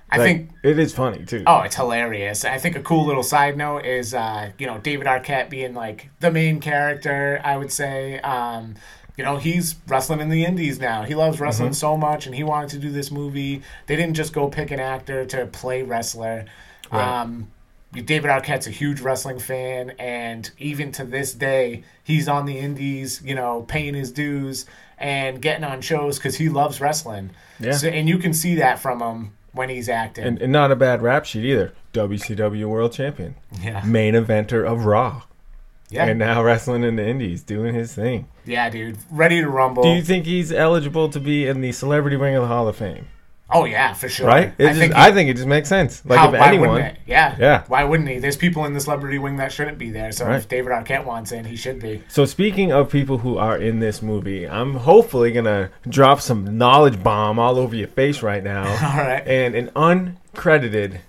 I
Like,
think.
it is funny too.
Oh, it's hilarious. I think a cool little side note is, uh, you know, David Arquette being like the main character. I would say, um, you know, he's wrestling in the indies now. He loves wrestling
Mm-hmm.
so much, and he wanted to do this movie. They didn't just go pick an actor to play wrestler.
Right.
Um, David Arquette's a huge wrestling fan, and even to this day, he's on the indies, you know, paying his dues and getting on shows because he loves wrestling.
Yeah.
So, and you can see that from him when he's acting.
and, and not a bad rap sheet either. WCW World Champion,
yeah.
main eventer of Raw.
Yeah.
and now wrestling in the indies, doing his thing.
Yeah, dude. Ready to rumble.
Do you think he's eligible to be in the Celebrity wing of the Hall of Fame?
oh yeah, for sure.
Right? It
I
just-
think.
I think it just makes sense. Like
how-
if anyone?
Yeah.
Yeah.
Why wouldn't he? There's people in the celebrity wing that shouldn't be there. So
Right.
if David Arquette wants in, he should be.
So speaking of people who are in this movie, I'm hopefully gonna drop some knowledge bomb all over your face right now.
All right.
and an uncredited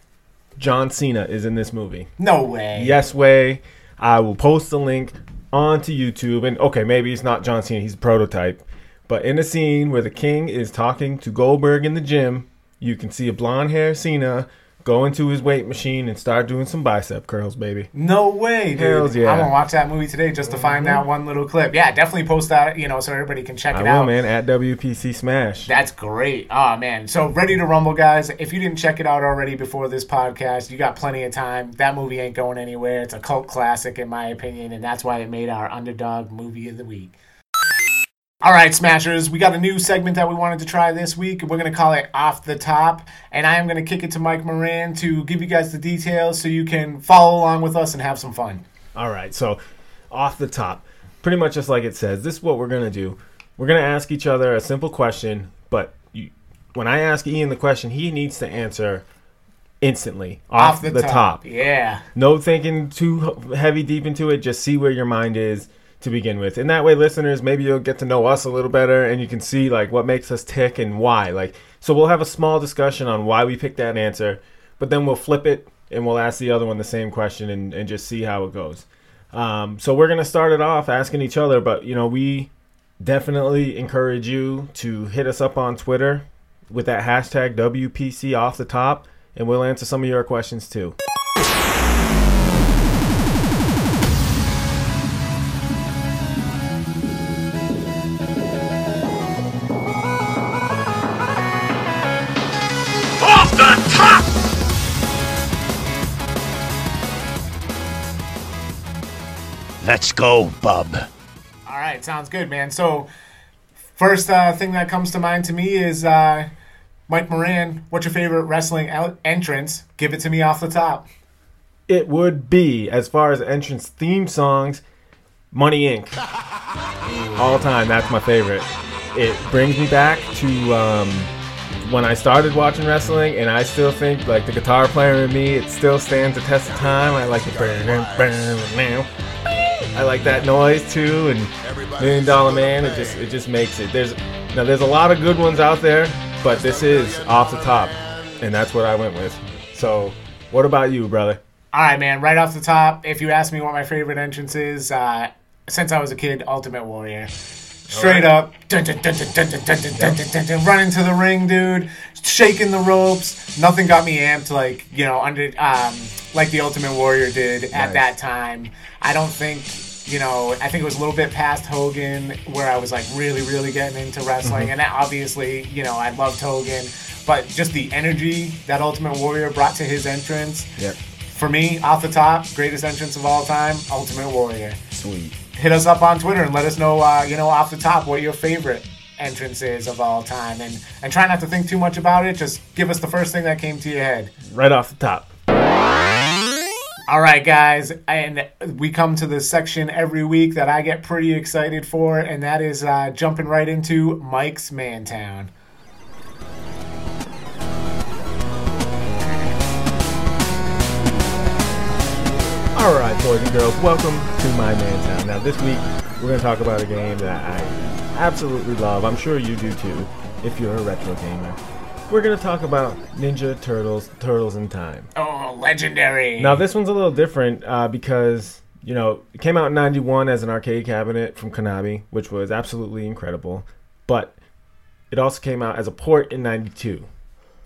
John Cena is in this movie.
No way.
Yes way. I will post the link onto YouTube. And okay, maybe it's not John Cena, he's a prototype. But in a scene where the king is talking to Goldberg in the gym, you can see a blonde hair Cena go into his weight machine and start doing some bicep curls, baby.
No way, dude.
Hells yeah.
I'm gonna watch that movie today just to find that mm-hmm. one little clip. Yeah, definitely post that, you know, so everybody can check
I
it
will,
out.
man, at WPC Smash.
That's great. Oh man. So ready to rumble, guys. If you didn't check it out already before this podcast, you got plenty of time. That movie ain't going anywhere. It's a cult classic in my opinion, and that's why it made our underdog movie of the week. All right, Smashers, we got a new segment that we wanted to try this week. We're going to call it Off the Top, and I am going to kick it to Mike Moran to give you guys the details so you can follow along with us and have some fun.
All right, so off the top, pretty much just like it says, this is what we're gonna do. We're gonna ask each other a simple question, but you, when I ask Ian the question, he needs to answer instantly off, the, top.
Yeah.
No thinking too heavy deep into it. Just see where your mind is to begin with, and that way, listeners, maybe you'll get to know us a little better, and you can see like what makes us tick and why. Like, so we'll have a small discussion on why we picked that answer, but then we'll flip it and we'll ask the other one the same question and, and just see how it goes. Um, so we're gonna start it off asking each other, but you know we definitely encourage you to hit us up on Twitter with that hashtag WPC off the top, and we'll answer some of your questions too.
Let's go, bub.
All right, sounds good, man. So, first uh, thing that comes to mind to me is uh, Mike Moran. What's your favorite wrestling out- entrance? Give it to me off the top.
It would be as far as entrance theme songs, Money Inc. All time, that's my favorite. It brings me back to um, when I started watching wrestling, and I still think like the guitar player in me, it still stands the test of time. I like the burn, burn, burn, I like that noise too, and Million Dollar Man. It just it just makes it. There's now there's a lot of good ones out there, but this is off the top, and that's what I went with. So, what about you, brother?
All right, man. Right off the top, if you ask me what my favorite entrance is, uh, since I was a kid, Ultimate Warrior. Straight up, run into the ring, dude. Shaking the ropes. Nothing got me amped like you know under um, like the Ultimate Warrior did at that time. I don't think you know, I think it was a little bit past Hogan where I was like really, really getting into wrestling. Mm-hmm. And obviously, you know, I loved Hogan, but just the energy that Ultimate Warrior brought to his entrance.
Yep.
For me, off the top, greatest entrance of all time, Ultimate Warrior.
Sweet.
Hit us up on Twitter and let us know, uh, you know, off the top, what your favorite entrance is of all time, and and try not to think too much about it. Just give us the first thing that came to your head.
Right off the top.
All right, guys, and we come to the section every week that I get pretty excited for, and that is uh, jumping right into Mike's Mantown.
All right, boys and girls, welcome to my man town. Now, this week we're going to talk about a game that I absolutely love. I'm sure you do too, if you're a retro gamer. We're going to talk about Ninja Turtles: Turtles in Time.
Oh, legendary!
Now, this one's a little different uh, because you know it came out in '91 as an arcade cabinet from Konami, which was absolutely incredible. But it also came out as a port in '92,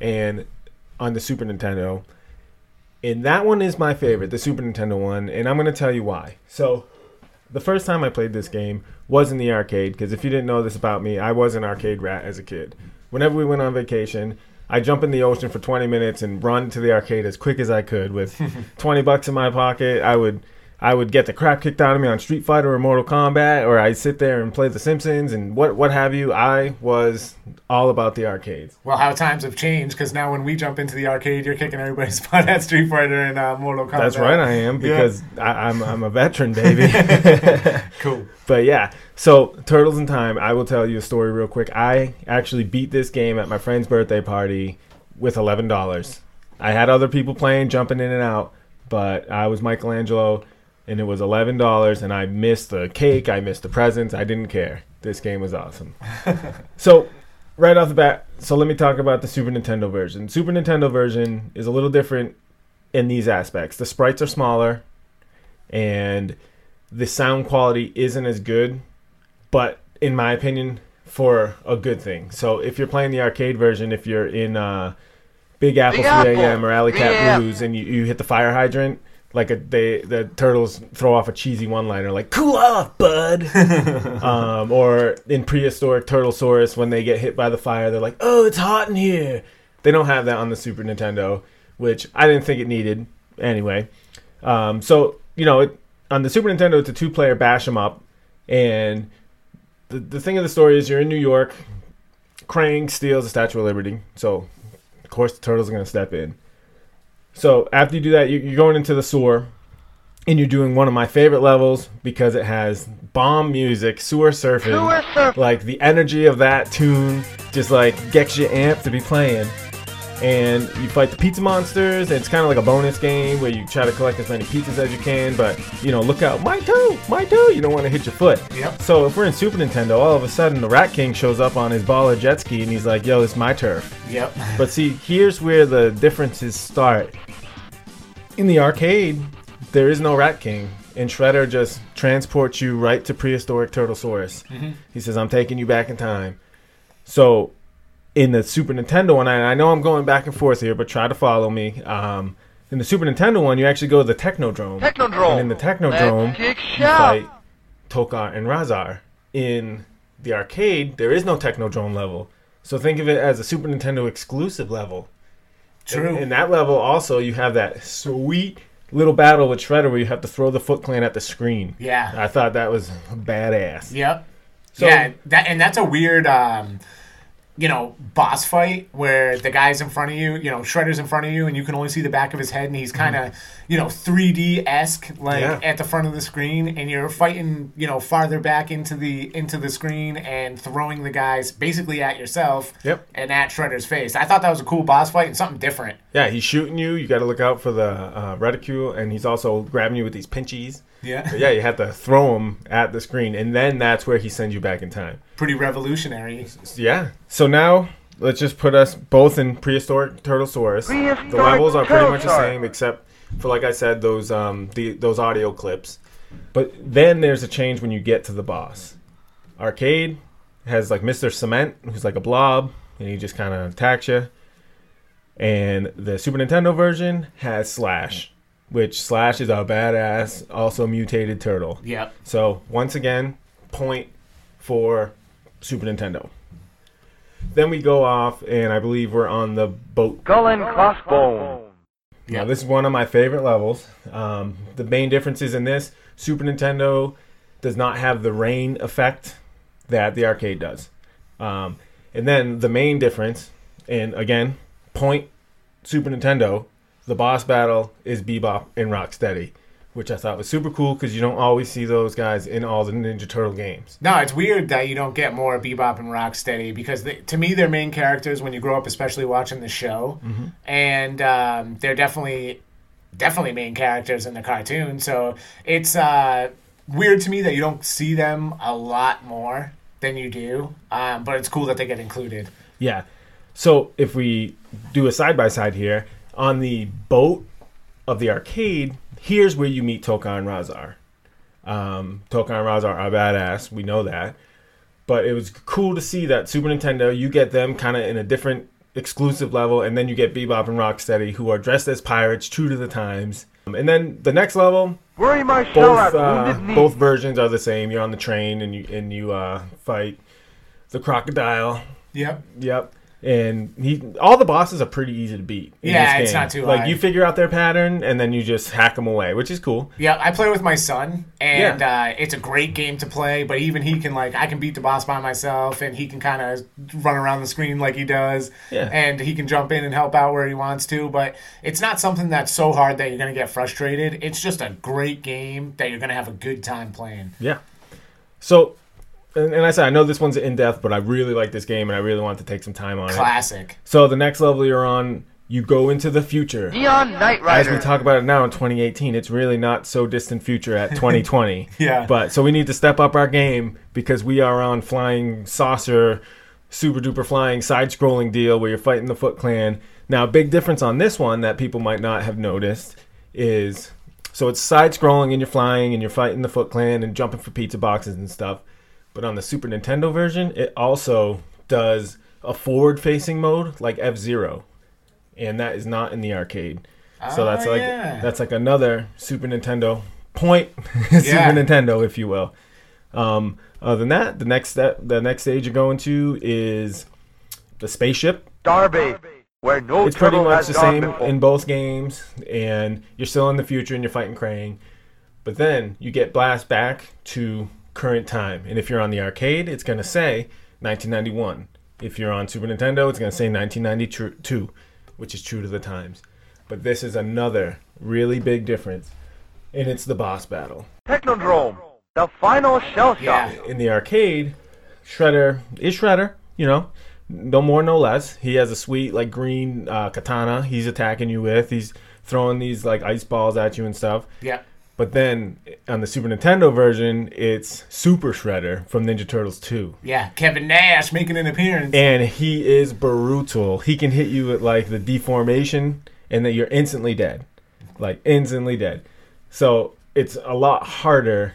and on the Super Nintendo. And that one is my favorite, the Super Nintendo one, and I'm going to tell you why. So, the first time I played this game was in the arcade, because if you didn't know this about me, I was an arcade rat as a kid. Whenever we went on vacation, I'd jump in the ocean for 20 minutes and run to the arcade as quick as I could with 20 bucks in my pocket. I would I would get the crap kicked out of me on Street Fighter or Mortal Kombat, or I'd sit there and play The Simpsons and what what have you. I was all about the arcades.
well, how times have changed because now when we jump into the arcade, you're kicking everybody's butt at Street Fighter and uh, Mortal Kombat.
That's right, I am
Yeah.
because I, I'm I'm a veteran, baby.
Cool.
But yeah, so Turtles in Time, I will tell you a story real quick. I actually beat this game at my friend's birthday party with eleven dollars. I had other people playing, jumping in and out, but I was Michelangelo, and it was eleven dollars, and I missed the cake, I missed the presents, I didn't care. This game was awesome. so, right off the bat, so let me talk about the Super Nintendo version. Super Nintendo version is a little different in these aspects. The sprites are smaller, and the sound quality isn't as good, but in my opinion, for a good thing. So if you're playing the arcade version, if you're in uh, Big Apple 3 AM or Alley Cat Blues and you, you hit the fire hydrant, like a, they the turtles throw off a cheesy one-liner like "Cool off, bud," um, or in prehistoric Turtlesaurus when they get hit by the fire, they're like, "Oh, it's hot in here." They don't have that on the Super Nintendo, which I didn't think it needed anyway. Um, so you know, it, on the Super Nintendo, it's a two-player bash 'em up, and the, the thing of the story is you're in New York. Krang steals the Statue of Liberty, so of course the turtles are gonna step in. So after you do that, you, you're going into the sewer, and you're doing one of my favorite levels because it has bomb music, sewer surfing, like the energy of that tune just like gets you amped to be playing. And you fight the pizza monsters, and it's kind of like a bonus game where you try to collect as many pizzas as you can, but you know, look out, my toe, my toe, you don't want to hit your foot.
Yep.
So if we're in Super Nintendo, all of a sudden the Rat King shows up on his baller jet ski, and he's like, yo, it's my turf.
Yep.
But see, here's where the differences start. In the arcade, there is no Rat King, and Shredder just transports you right to prehistoric Turtlesaurus. Mm-hmm. He says, I'm taking you back in time. So, in the Super Nintendo one, and I know I'm going back and forth here, but try to follow me. Um, in the Super Nintendo one, you actually go to the Technodrome.
Technodrome.
And in the Technodrome,
Let's
you fight Tokka and Rahzar. In the arcade, there is no Technodrome level. So think of it as a Super Nintendo exclusive level.
True.
In that level, also, you have that sweet little battle with Shredder where you have to throw the Foot Clan at the screen.
Yeah.
I thought that was badass.
Yep.
So-
yeah, that and that's a weird um you know, boss fight where the guy's in front of you, you know, Shredder's in front of you and you can only see the back of his head and he's kind of, you know, 3D esque like
Mm-hmm. Yeah.
at the front of the screen and you're fighting, you know, farther back into the into the screen and throwing the guys basically at yourself
Yep.
and at Shredder's face. I thought that was a cool boss fight and something different.
Yeah, he's shooting you. You got to look out for the uh, reticule, and he's also grabbing you with these pinchies.
Yeah.
But yeah, you have to throw him at the screen, and then that's where he sends you back in time.
Pretty revolutionary.
Yeah. So now let's just put us both in prehistoric Turtlesaurus.
Prehistoric
the levels are pretty much the same, except for like I said, those um the those audio clips. But then there's a change when you get to the boss. Arcade has like Mr. Cement, who's like a blob, and he just kind of attacks you. And the Super Nintendo version has Slash, which Slash is a badass, also mutated turtle.
Yep.
So once again, point for Super Nintendo. Then we go off, and I believe we're on the boat.
Skull and crossbone.
Now, this is one of my favorite levels. Um, the main differences in this Super Nintendo does not have the rain effect that the arcade does. Um, and then the main difference, and again, point Super Nintendo, the boss battle is Bebop and Rocksteady, which I thought was super cool because you don't always see those guys in all the Ninja Turtle games.
No, it's weird that you don't get more Bebop and Rocksteady because they, to me they're main characters when you grow up, especially watching the show, and um, they're definitely definitely main characters in the cartoon. So it's uh, weird to me that you don't see them a lot more than you do, um, but it's cool that they get included.
Yeah. So if we do a side by side here, on the boat of the arcade, here's where you meet Tokka and Rahzar. Um, Tokka and Rahzar are badass, we know that. But it was cool to see that Super Nintendo, you get them kind of in a different exclusive level, and then you get Bebop and Rocksteady, who are dressed as pirates, true to the times. Um, And then the next level,
Worry my
both uh, both versions are the same. You're on the train and you and you uh, fight the crocodile.
Yep.
Yep. And he, all the bosses are pretty easy to beat. in
Yeah, it's not too
like
hard.
you figure out their pattern and then you just hack them away, which is cool.
Yeah, I play with my son, and
Yeah.
uh, it's a great game to play. But even he can like, I can beat the boss by myself, and he can kind of run around the screen like he does,
Yeah.
and he can jump in and help out where he wants to. But it's not something that's so hard that you're gonna get frustrated. It's just a great game that you're gonna have a good time playing.
Yeah. So, and, and I said I know this one's in depth, but I really like this game and I really want to take some time on it.
Classic.
So the next level you're on, you go into the future.
Neon Knight
As
Rider.
we talk about it now in 2018, it's really not so distant future at 2020.
Yeah.
But so we need to step up our game because we are on flying saucer, super duper flying side scrolling deal where you're fighting the Foot Clan. Now, a big difference on this one that people might not have noticed is so it's side scrolling and you're flying and you're fighting the Foot Clan and jumping for pizza boxes and stuff. But on the Super Nintendo version, it also does a forward facing mode like F Zero. And that is not in the arcade. So that's
Oh,
like
yeah.
that's like another Super Nintendo point, Super
Yeah.
Nintendo, if you will. Um, other than that, the next step, the next stage you're going to is the spaceship.
Darby. Where no
It's pretty much the same
before.
in both games, and you're still in the future and you're fighting Krang. But then you get blast back to current time. And if you're on the arcade, it's going to say 1991. If you're on Super Nintendo, it's going to say 1992, which is true to the times. But this is another really big difference, and it's the boss battle.
Technodrome. The final shell shock.
Yeah.
In the arcade, Shredder is Shredder, you know, no more, no less. He has a sweet, like, green uh, katana he's attacking you with. He's throwing these, like, ice balls at you and stuff.
Yeah.
But then on the Super Nintendo version, it's Super Shredder from Ninja Turtles 2.
Yeah. Kevin Nash making an appearance.
And he is brutal. He can hit you with like the deformation and then you're instantly dead. Like instantly dead. So it's a lot harder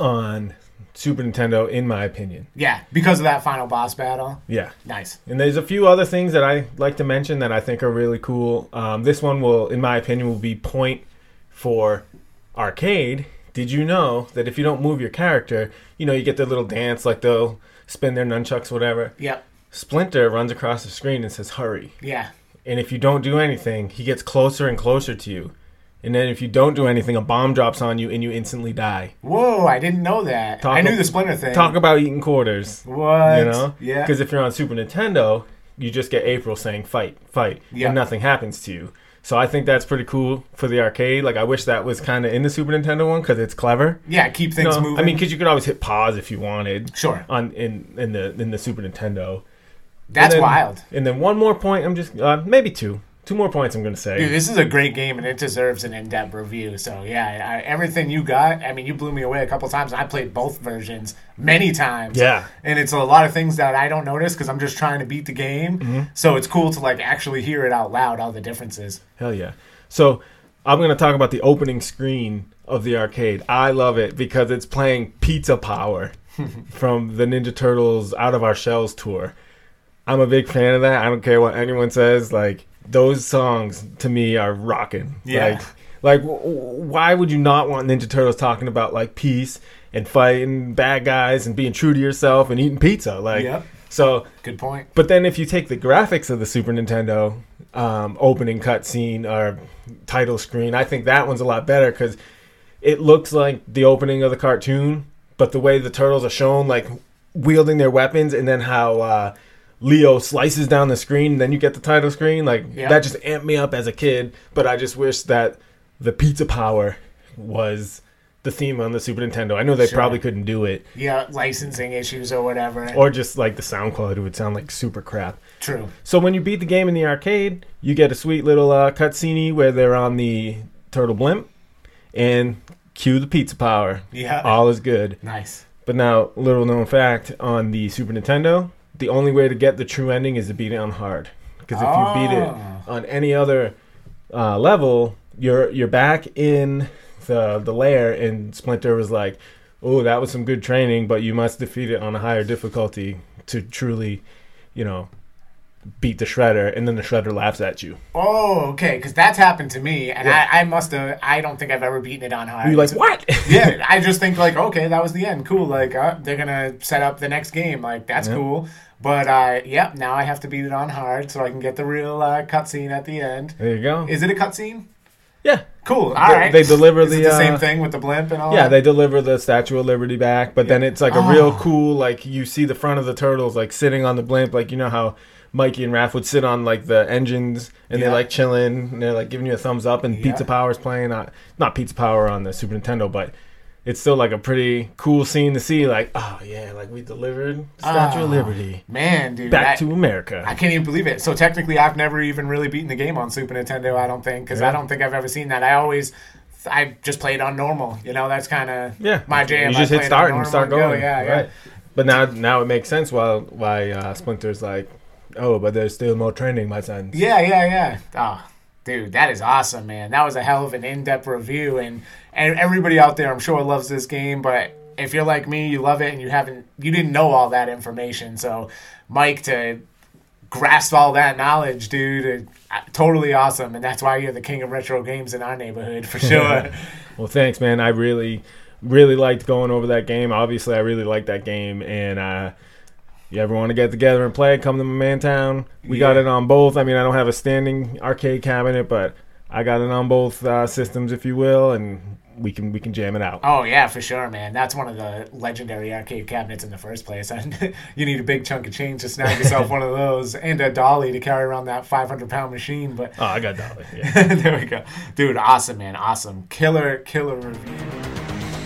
on Super Nintendo in my opinion.
yeah. Because of that final boss battle.
Yeah.
Nice.
And there's a few other things that I like to mention that I think are really cool. Um, this one will, in my opinion, will be point for arcade. Did you know that if you don't move your character, you know, you get their little dance, like they'll spin their nunchucks, whatever.
Yep.
Splinter runs across the screen and says, hurry.
Yeah.
And if you don't do anything, he gets closer and closer to you. And then if you don't do anything, a bomb drops on you and you instantly die.
Whoa, I didn't know that.
Talk
I knew the Splinter thing.
Talk about eating quarters.
what?
You know?
Yeah.
Because if you're on Super Nintendo, you just get April saying fight, fight,
Yeah.
and nothing happens to you. So I think that's pretty cool for the arcade. Like I wish that was kind of in the Super Nintendo one because it's clever.
yeah, keep things
No,
moving.
I mean, because you could always hit pause if you wanted.
Sure.
On in in the in the Super Nintendo.
that's
And then-
wild.
And then one more point. I'm just uh, maybe two, two more points. I'm gonna say.
Dude, this is a great game and it deserves an in-depth review. So yeah, I, everything you got. I mean, you blew me away a couple times. I played both versions many times.
Yeah.
and it's a lot of things that I don't notice because I'm just trying to beat the game.
Mm-hmm.
So it's cool to like actually hear it out loud, all the differences.
Hell yeah. So I'm going to talk about the opening screen of the arcade. I love it because it's playing Pizza Power from the Ninja Turtles Out of Our Shells tour. I'm a big fan of that. I don't care what anyone says. Like, those songs to me are rocking.
Yeah.
Like, like why would you not want Ninja Turtles talking about like peace and fighting bad guys and being true to yourself and eating pizza? Like,
Yep.
so
Good point.
but then if you take the graphics of the Super Nintendo um, opening cutscene or title screen, I think that one's a lot better because it looks like the opening of the cartoon, but the way the turtles are shown, like wielding their weapons, and then how uh, Leo slices down the screen, and then you get the title screen, like
Yeah.
that just amped me up as a kid. But I just wish that the pizza power was the theme on the Super Nintendo. I know they
Sure.
probably couldn't do it,
Yeah, licensing issues or whatever.
or just like the sound quality would sound like super crap.
True.
So when you beat the game in the arcade, you get a sweet little uh, cutscene where they're on the turtle blimp, and cue the pizza power.
Yeah.
All is good.
Nice.
But now, little known fact on the Super Nintendo, the only way to get the true ending is to beat it on hard. Because if you beat it
Oh.
on any other uh, level, you're you're back in the the lair, and Splinter was like, "Oh, that was some good training, but you must defeat it on a higher difficulty to truly, you know, beat the Shredder." And then the Shredder laughs at you.
Oh, okay. Because that's happened to me, and
Yeah.
I, I must have. I don't think I've ever beaten it on hard.
You're like, "What?"
yeah, I just think like, okay, that was the end. Cool. Like, uh, they're gonna set up the next game. Like, that's
Yeah.
cool. But uh, yep, now I have to beat it on hard so I can get the real uh, cutscene at the end.
there you go.
Is it a cutscene?
yeah.
Cool. All right.
they deliver the,
the same
uh,
thing with the blimp and all.
Yeah,
that?
they deliver the Statue of Liberty back, but then it's like a real
Oh.
cool, like you see the front of the turtles like sitting on the blimp, like you know how Mikey and Raph would sit on like the engines and
Yeah.
they're like chilling and they're like giving you a thumbs up, and
Yeah.
Pizza Power's playing. Not not Pizza Power on the Super Nintendo, but it's still like a pretty cool scene to see. Like, oh yeah, like we delivered Statue of
Oh,
Liberty
Man, dude.
back
I,
to America.
I can't even believe it. So technically, I've never even really beaten the game on Super Nintendo. I don't think because
Yeah.
I don't think I've ever seen that. I always, I just played on normal. You know, that's kind of
yeah,
my jam.
You just hit
play it on
start and start
go.
going.
Yeah, yeah.
right. But now, now it makes sense why why uh, Splinter's like, oh, but there's still more training, my son.
Yeah, yeah, yeah. Oh, dude, that is awesome, man. That was a hell of an in-depth review, and and everybody out there, I'm sure, loves this game. But if you're like me, you love it, and you haven't, you didn't know all that information. So, Mike, to grasp all that knowledge, dude, uh, totally awesome, and that's why you're the king of retro games in our neighborhood for sure.
Well, thanks, man. I really, really liked going over that game. Obviously, I really liked that game, and uh, you ever want to get together and play? Come to my man town. We got it on both. I mean, I don't have a standing arcade cabinet, but I got it on both uh, systems, if you will, and we can we can jam it out.
Oh yeah, for sure, man. That's one of the legendary arcade cabinets in the first place. And you need a big chunk of change to snag yourself one of those, and a dolly to carry around that 500 pound machine. But
Oh, I got dolly. Yeah.
there we go, dude. Awesome, man. Awesome, killer, killer review.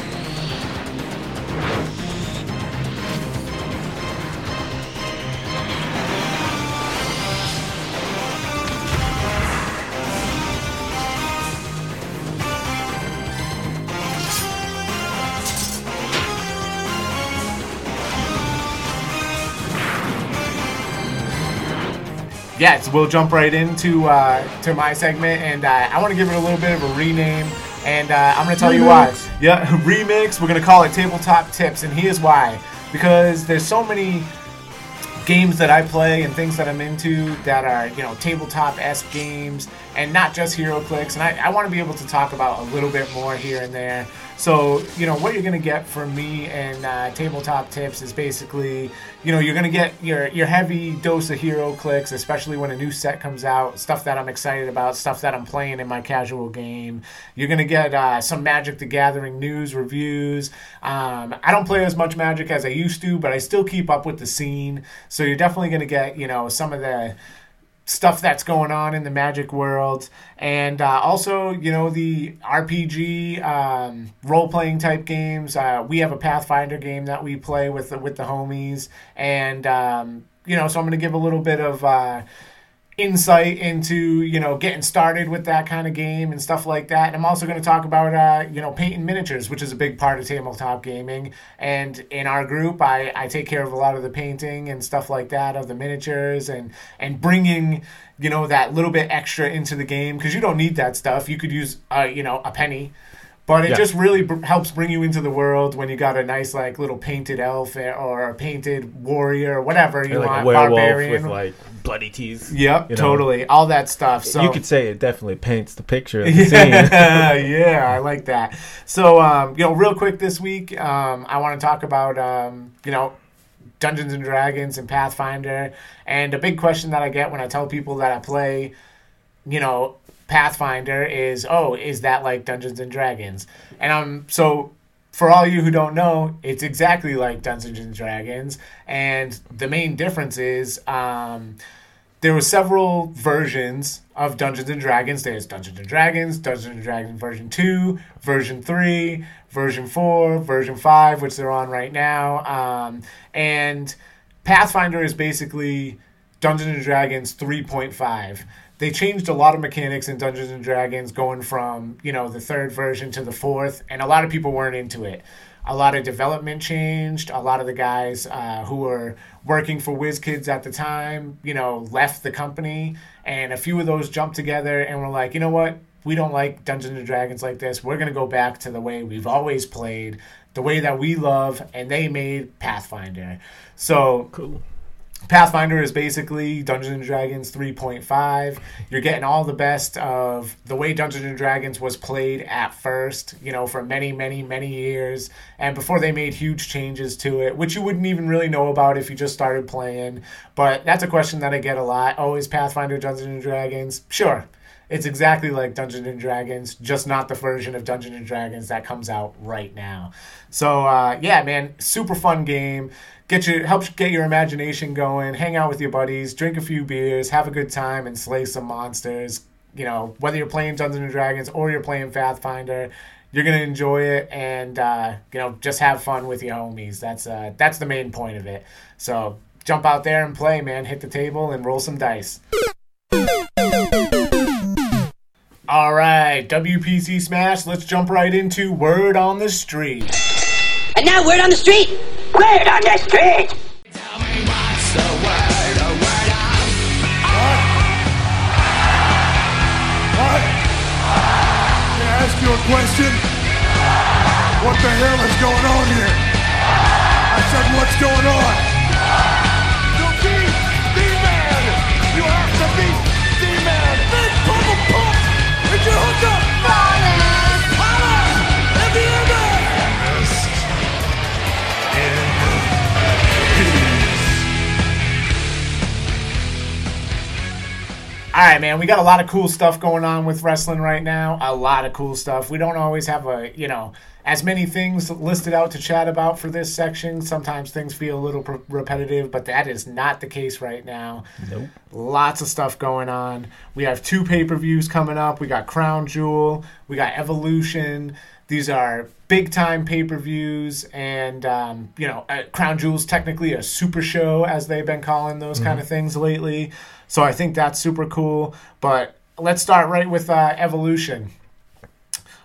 Yes, we'll jump right into uh, to my segment, and uh, I want to give it a little bit of a rename, and uh, I'm going to tell you why. Yeah, remix. We're going to call it Tabletop Tips, and here's why. Because there's so many games that I play and things that I'm into that are, you know, tabletop esque games and not just HeroClix. And I, I want to be able to talk about a little bit more here and there. So, you know, what you're going to get from me and uh, Tabletop Tips is basically, you know, you're going to get your, your heavy dose of HeroClix, especially when a new set comes out, stuff that I'm excited about, stuff that I'm playing in my casual game. You're going to get uh, some Magic the Gathering news, reviews. Um, I don't play as much Magic as I used to, but I still keep up with the scene. So you're definitely going to get, you know, some of the stuff that's going on in the magic world. And uh, also you know the rpg um, role-playing type games. Uh, we have a pathfinder game that we play with the, with the homies. And um, you know so i'm going to give a little bit of uh, insight into you know getting started with that kind of game and stuff like that. And i'm also going to talk about uh, you know painting miniatures which is a big part of tabletop gaming. And in our group I, I take care of a lot of the painting and stuff like that of the miniatures and and bringing you know that little bit extra into the game because you don't need that stuff. You could use uh, you know a penny but it
Yeah.
just really br- helps bring you into the world when you got a nice like little painted elf or a painted warrior or whatever you
like
want
a
barbarian
with like bloody teeth.
Yep,
you know.
totally. All that stuff. So
You could say it definitely paints the picture of the scene.
yeah, yeah, I like that. So, um, you know, real quick this week, um, I want to talk about, um, you know, Dungeons and Dragons and Pathfinder. And a big question that I get when I tell people that I play, you know, Pathfinder is, oh, is that like Dungeons and Dragons? And um, so for all you who don't know, it's exactly like Dungeons and Dragons. And the main difference is, um, there were several versions of Dungeons and Dragons. There's Dungeons and Dragons, Dungeons and Dragons version 2, version 3, version 4, version 5, which they're on right now. Um, and Pathfinder is basically Dungeons and Dragons 3.5. They changed a lot of mechanics in Dungeons and Dragons going from, you know, the third version to the fourth, and a lot of people weren't into it a lot of development changed. A lot of the guys uh, who were working for WizKids at the time, you know, left the company, and a few of those jumped together and were like, you know what? We don't like Dungeons and Dragons like this. We're gonna go back to the way we've always played, the way that we love, and they made Pathfinder. So
cool.
Pathfinder is basically Dungeons and Dragons 3.5. You're getting all the best of the way Dungeons and Dragons was played at first, you know, for many, many, many years, and before they made huge changes to it, which you wouldn't even really know about if you just started playing. But that's a question that I get a lot. Oh, is Pathfinder Dungeons and Dragons? Sure. It's exactly like Dungeons and Dragons, just not the version of Dungeons and Dragons that comes out right now. So uh, yeah, man, super fun game. Get your helps get your imagination going. Hang out with your buddies, drink a few beers, have a good time, and slay some monsters. You know, whether you're playing Dungeons and Dragons or you're playing Pathfinder, you're gonna enjoy it, and uh, you know, just have fun with your homies. That's uh, that's the main point of it. So jump out there and play, man. Hit the table and roll some dice. All right, WPC Smash. Let's jump right into Word on the Street.
And now word on the street. Word on the street.
I ask you a question? What the hell is going on here? I said, what's going on?
All right, man. We got a lot of cool stuff going on with wrestling right now. A lot of cool stuff. We don't always have a, you know, as many things listed out to chat about for this section. Sometimes things feel a little pr- repetitive, but that is not the case right now.
Nope.
Lots of stuff going on. We have two pay per views coming up. We got Crown Jewel, we got Evolution. These are big time pay per views, and um, you know, Crown Jewel's technically a super show, as they've been calling those kind of things lately. So I think that's super cool. But let's start right with uh, Evolution.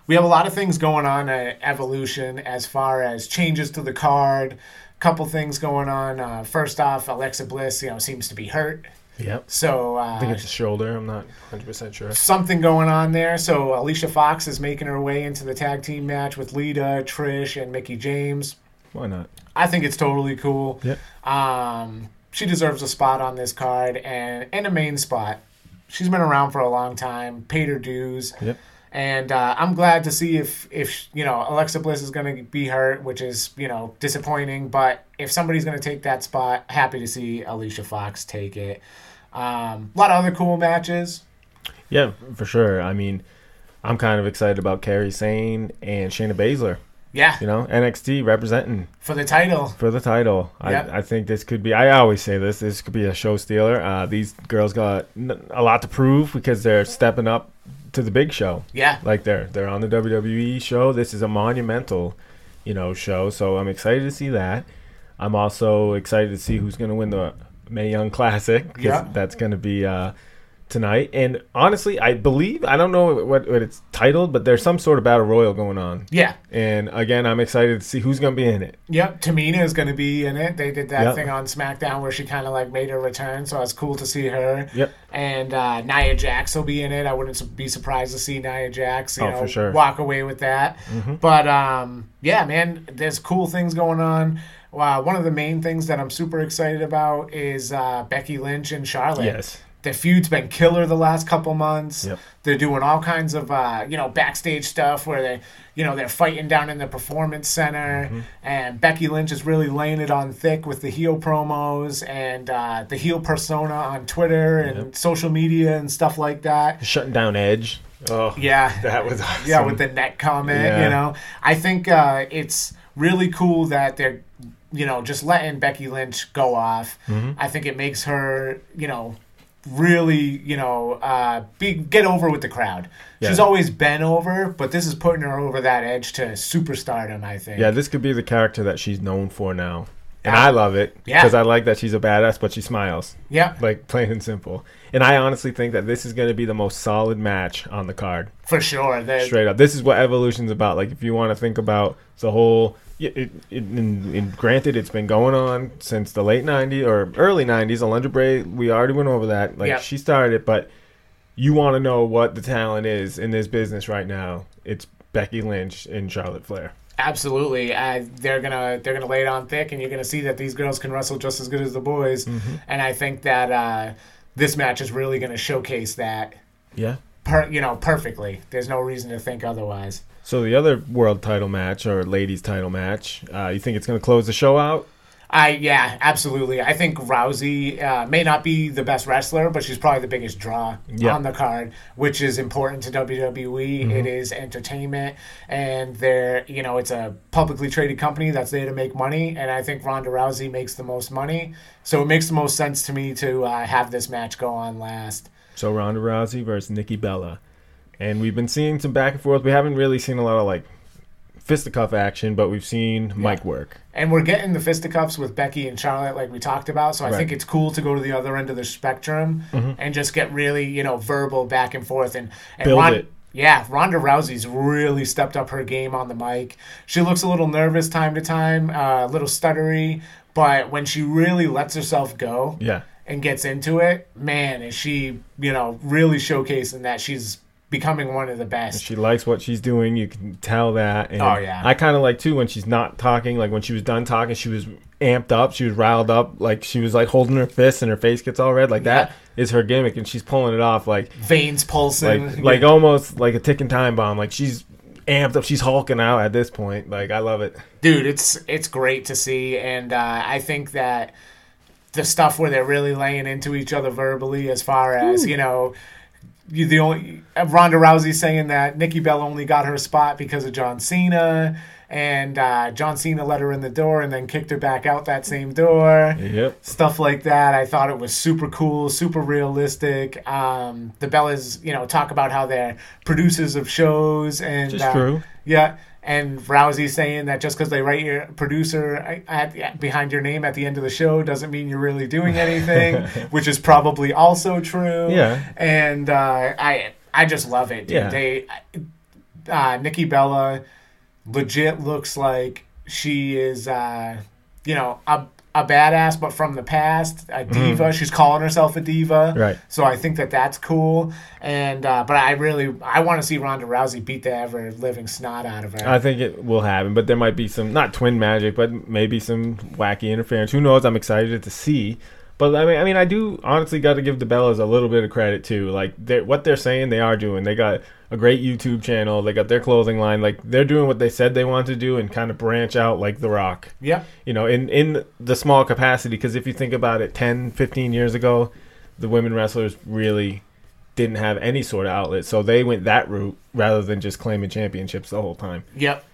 We have a lot of things going on at Evolution as far as changes to the card. A couple things going on. Uh, first off, Alexa Bliss, you know, seems to be hurt.
Yep.
So uh,
I think it's a shoulder. I'm not 100 percent sure.
something going on there. So Alicia Fox is making her way into the tag team match with Lita, Trish, and Mickie James.
Why not?
I think it's totally cool.
Yep.
Um, she deserves a spot on this card and and a main spot. She's been around for a long time, paid her dues.
Yep.
And uh, I'm glad to see if if you know Alexa Bliss is going to be hurt, which is you know disappointing. But if somebody's going to take that spot, happy to see Alicia Fox take it. Um, a lot of other cool matches.
Yeah, for sure. I mean, I'm kind of excited about Kairi Sane and Shayna Baszler.
Yeah,
You know, NXT representing
for the title.
for the title.
Yep.
I, I think this could be. I always say this. This could be a show stealer. Uh, these girls got a lot to prove because they're stepping up to the big show.
Yeah,
Like they're they're on the WWE show. This is a monumental, you know, show. So I'm excited to see that. I'm also excited to see who's going to win the Mae Young Classic.
Yeah.
that's going to be uh, tonight. And honestly, I believe I don't know what, what it's titled, but there's some sort of battle royal going on.
yeah.
And again, I'm excited to see who's going to be in it.
Yep, Tamina is going to be in it. They did that
Yep.
thing on SmackDown where she kind of like made her return, so it's cool to see her.
Yep.
And uh, Nia Jax will be in it. I wouldn't be surprised to see Nia Jax, you
Oh,
know,
sure. Mm-hmm.
walk away with that. But um, yeah, man, there's cool things going on. Wow, one of the main things that I'm super excited about is uh, Becky Lynch and Charlotte.
Yes.
The feud's been killer the last couple months.
Yep.
They're doing all kinds of uh, you know backstage stuff where they you know they're fighting down in the performance center,
Mm-hmm.
and Becky Lynch is really laying it on thick with the heel promos and uh, the heel persona on Twitter and social media and stuff like that.
Shutting down Edge. Oh,
Yeah,
that was awesome.
yeah, with the net comment,
Yeah.
you know. I think uh, it's really cool that they're, you know, just letting Becky Lynch go off.
Mm-hmm.
I think it makes her, you know, really, you know, uh, be get over with the crowd. She's always been over, but this is putting her over that edge to superstardom. I think.
Yeah, this could be the character that she's known for now. And I love it
Yeah.
because I like that she's a badass, but she smiles.
Yeah,
Like plain and simple. And I honestly think that this is going to be the most solid match on the card.
for sure. The-
Straight up, this is what Evolution's about. Like, if you want to think about the whole, it, it, it, and, and granted, it's been going on since the late '90s or early '90s. Alundra Bray, we already went over that. Like,
Yeah.
she started it, but you want to know what the talent is in this business right now? It's Becky Lynch and Charlotte Flair.
Absolutely, uh, they're gonna they're gonna lay it on thick, and you're gonna see that these girls can wrestle just as good as the boys.
Mm-hmm.
And I think that uh, this match is really gonna showcase that,
Yeah.
per, you know, perfectly. There's no reason to think otherwise.
So the other world title match or ladies title match, uh, you think it's going to close the show out?
I yeah, absolutely. I think Rousey uh, may not be the best wrestler, but she's probably the biggest draw
Yeah.
on the card, which is important to WWE. It is entertainment, and they're you know it's a publicly traded company that's there to make money, and I think Ronda Rousey makes the most money, so it makes the most sense to me to uh, have this match go on last.
So Ronda Rousey versus Nikki Bella, and we've been seeing some back and forth. We haven't really seen a lot of like fisticuff action, but we've seen mic work.
And we're getting the fisticuffs with Becky and Charlotte, like we talked about. So I
Right.
think it's cool to go to the other end of the spectrum and just get really, you know, verbal back and forth and, and
Build
Ron-
it.
Yeah, Ronda Rousey's really stepped up her game on the mic. She looks a little nervous time to time, uh, a little stuttery, but when she really lets herself go
Yeah.
and gets into it, man, is she, you know, really showcasing that she's becoming one of the best.
She likes what she's doing. You can tell that. And
Oh, yeah.
I kind of like too when she's not talking. Like when she was done talking, she was amped up. She was riled up. Like she was like holding her fists and her face gets all red. Like that is her gimmick, and she's pulling it off. Like
Veins pulsing.
like like almost like a ticking time bomb. Like she's amped up. She's hulking out at this point. Like I love it.
dude it's it's great to see and uh, i think that the stuff where they're really laying into each other verbally, as far as you know. You the only Ronda Rousey saying that Nikki Bella only got her spot because of John Cena, and uh, John Cena let her in the door and then kicked her back out that same door
Yep.
stuff like that. I thought it was super cool, super realistic. Um, the Bellas, you know, talk about how they're producers of shows and uh,
true.
Yeah, and Rousey saying that just because they write your producer at, at, behind your name at the end of the show doesn't mean you're really doing anything, which is probably also true.
Yeah.
and uh, I I just love it. Dude.
Yeah.
They uh, Nikki Bella legit looks like she is, uh, you know, a, a badass, but from the past, a diva. She's calling herself a diva.
Mm-hmm. Right.
So I think that that's cool. And uh, but I really I want to see Ronda Rousey beat the ever living snot out of her.
I think it will happen, but there might be some not twin magic, but maybe some wacky interference. Who knows? I'm excited to see. But I mean, I mean, I do honestly got to give the Bellas a little bit of credit too. Like they're, what they're saying, they are doing. They got a great YouTube channel. They got their clothing line. Like they're doing what they said they want to do and kind of branch out like The Rock.
Yeah.
You know, in in the small capacity. Because if you think about it, 10, 15 years ago, the women wrestlers really didn't have any sort of outlet, so they went that route rather than just claiming championships the whole time.
Yep.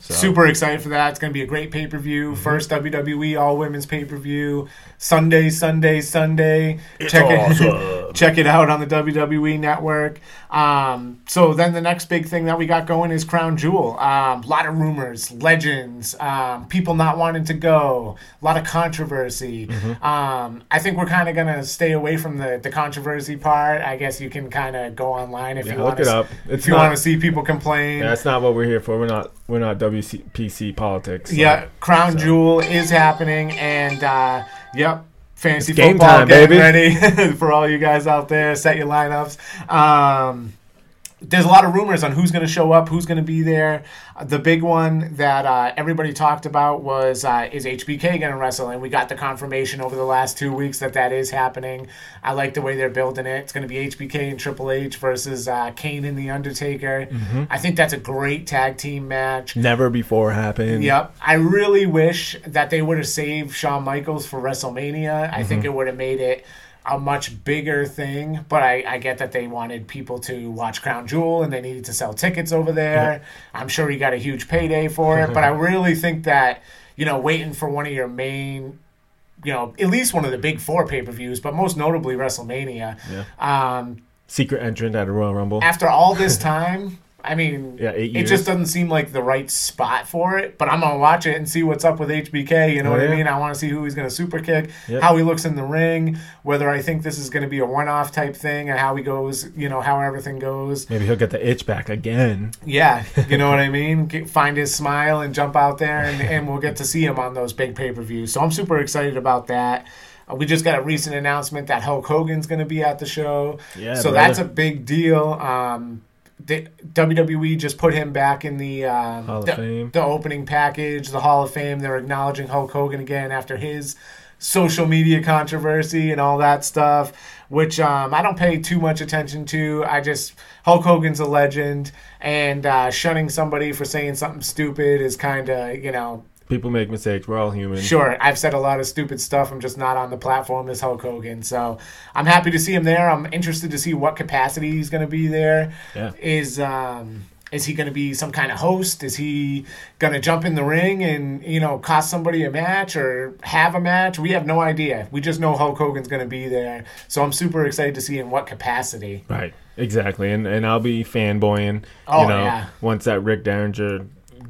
So.
Super excited for that. It's going to be a great pay per view.
Mm-hmm.
First WWE All Women's pay per view. Sunday, Sunday, Sunday. check it, check it out on the WWE Network. Um, so then the next big thing that we got going is Crown Jewel. A um, lot of rumors, legends, um, people not wanting to go. A lot of controversy.
Mm-hmm.
Um, I think we're kind of going to stay away from the, the controversy part. I guess you can kind of go online if
Yeah,
you
look
want
it
to.
up.
If
It's
you want to see people complain.
Yeah, that's not what we're here for. We're not we're not WPC politics. so-
Yeah, Crown Jewel is happening, and uh, yep, fantasy
It's game
football
time,
getting
baby.
ready for all you guys out there. Set your lineups. Um, there's a lot of rumors on who's going to show up, who's going to be there. Uh, The big one that uh, everybody talked about was uh, is HBK going to wrestle, and we got the confirmation over the last two weeks that that is happening. I like the way they're building it. It's going to be HBK and Triple H versus uh, Kane and the Undertaker.
Mm-hmm.
I think that's a great tag team match.
Never before happened.
Yep. I really wish that they would have saved Shawn Michaels for WrestleMania. I think it would have made it a much bigger thing, but I, I get that they wanted people to watch Crown Jewel and they needed to sell tickets over there. I'm sure he got a huge payday for it, but I really think that, you know, waiting for one of your main, you know, at least one of the big four pay per views, but most notably WrestleMania. Um,
Secret entrant at a Royal Rumble.
after all this time, I mean,
Yeah,
it just doesn't seem like the right spot for it. But I'm gonna watch it and see what's up with HBK. You know
Oh,
what I mean? I want to see who he's gonna super kick,
Yep.
how he looks in the ring, whether I think this is gonna be a one-off type thing, and how he goes. You know how everything goes.
Maybe he'll get the itch back again.
Yeah, you know what I mean. Get, find his smile and jump out there, and, and we'll get to see him on those big pay-per-views. So I'm super excited about that. Uh, we just got a recent announcement that Hulk Hogan's going to be at the show.
Yeah,
so
brother.
that's a big deal. Um, the, WWE just put him back in the um,
Hall of
the,
Fame.
the opening package, the Hall of Fame. They're acknowledging Hulk Hogan again after his social media controversy and all that stuff, which um, I don't pay too much attention to. I just Hulk Hogan's a legend, and uh, shunning somebody for saying something stupid is kind of you know
People make mistakes. We're all human.
Sure, I've said a lot of stupid stuff. I'm just not on the platform as Hulk Hogan. So I'm happy to see him there. I'm interested to see what capacity he's going to be there.
Yeah.
Is um is he going to be some kind of host? Is he going to jump in the ring and you know cost somebody a match or have a match? We have no idea. We just know Hulk Hogan's going to be there. So I'm super excited to see in what capacity.
Right. Exactly. And and I'll be fanboying.
Oh,
you know,
yeah.
once that Rick Derringer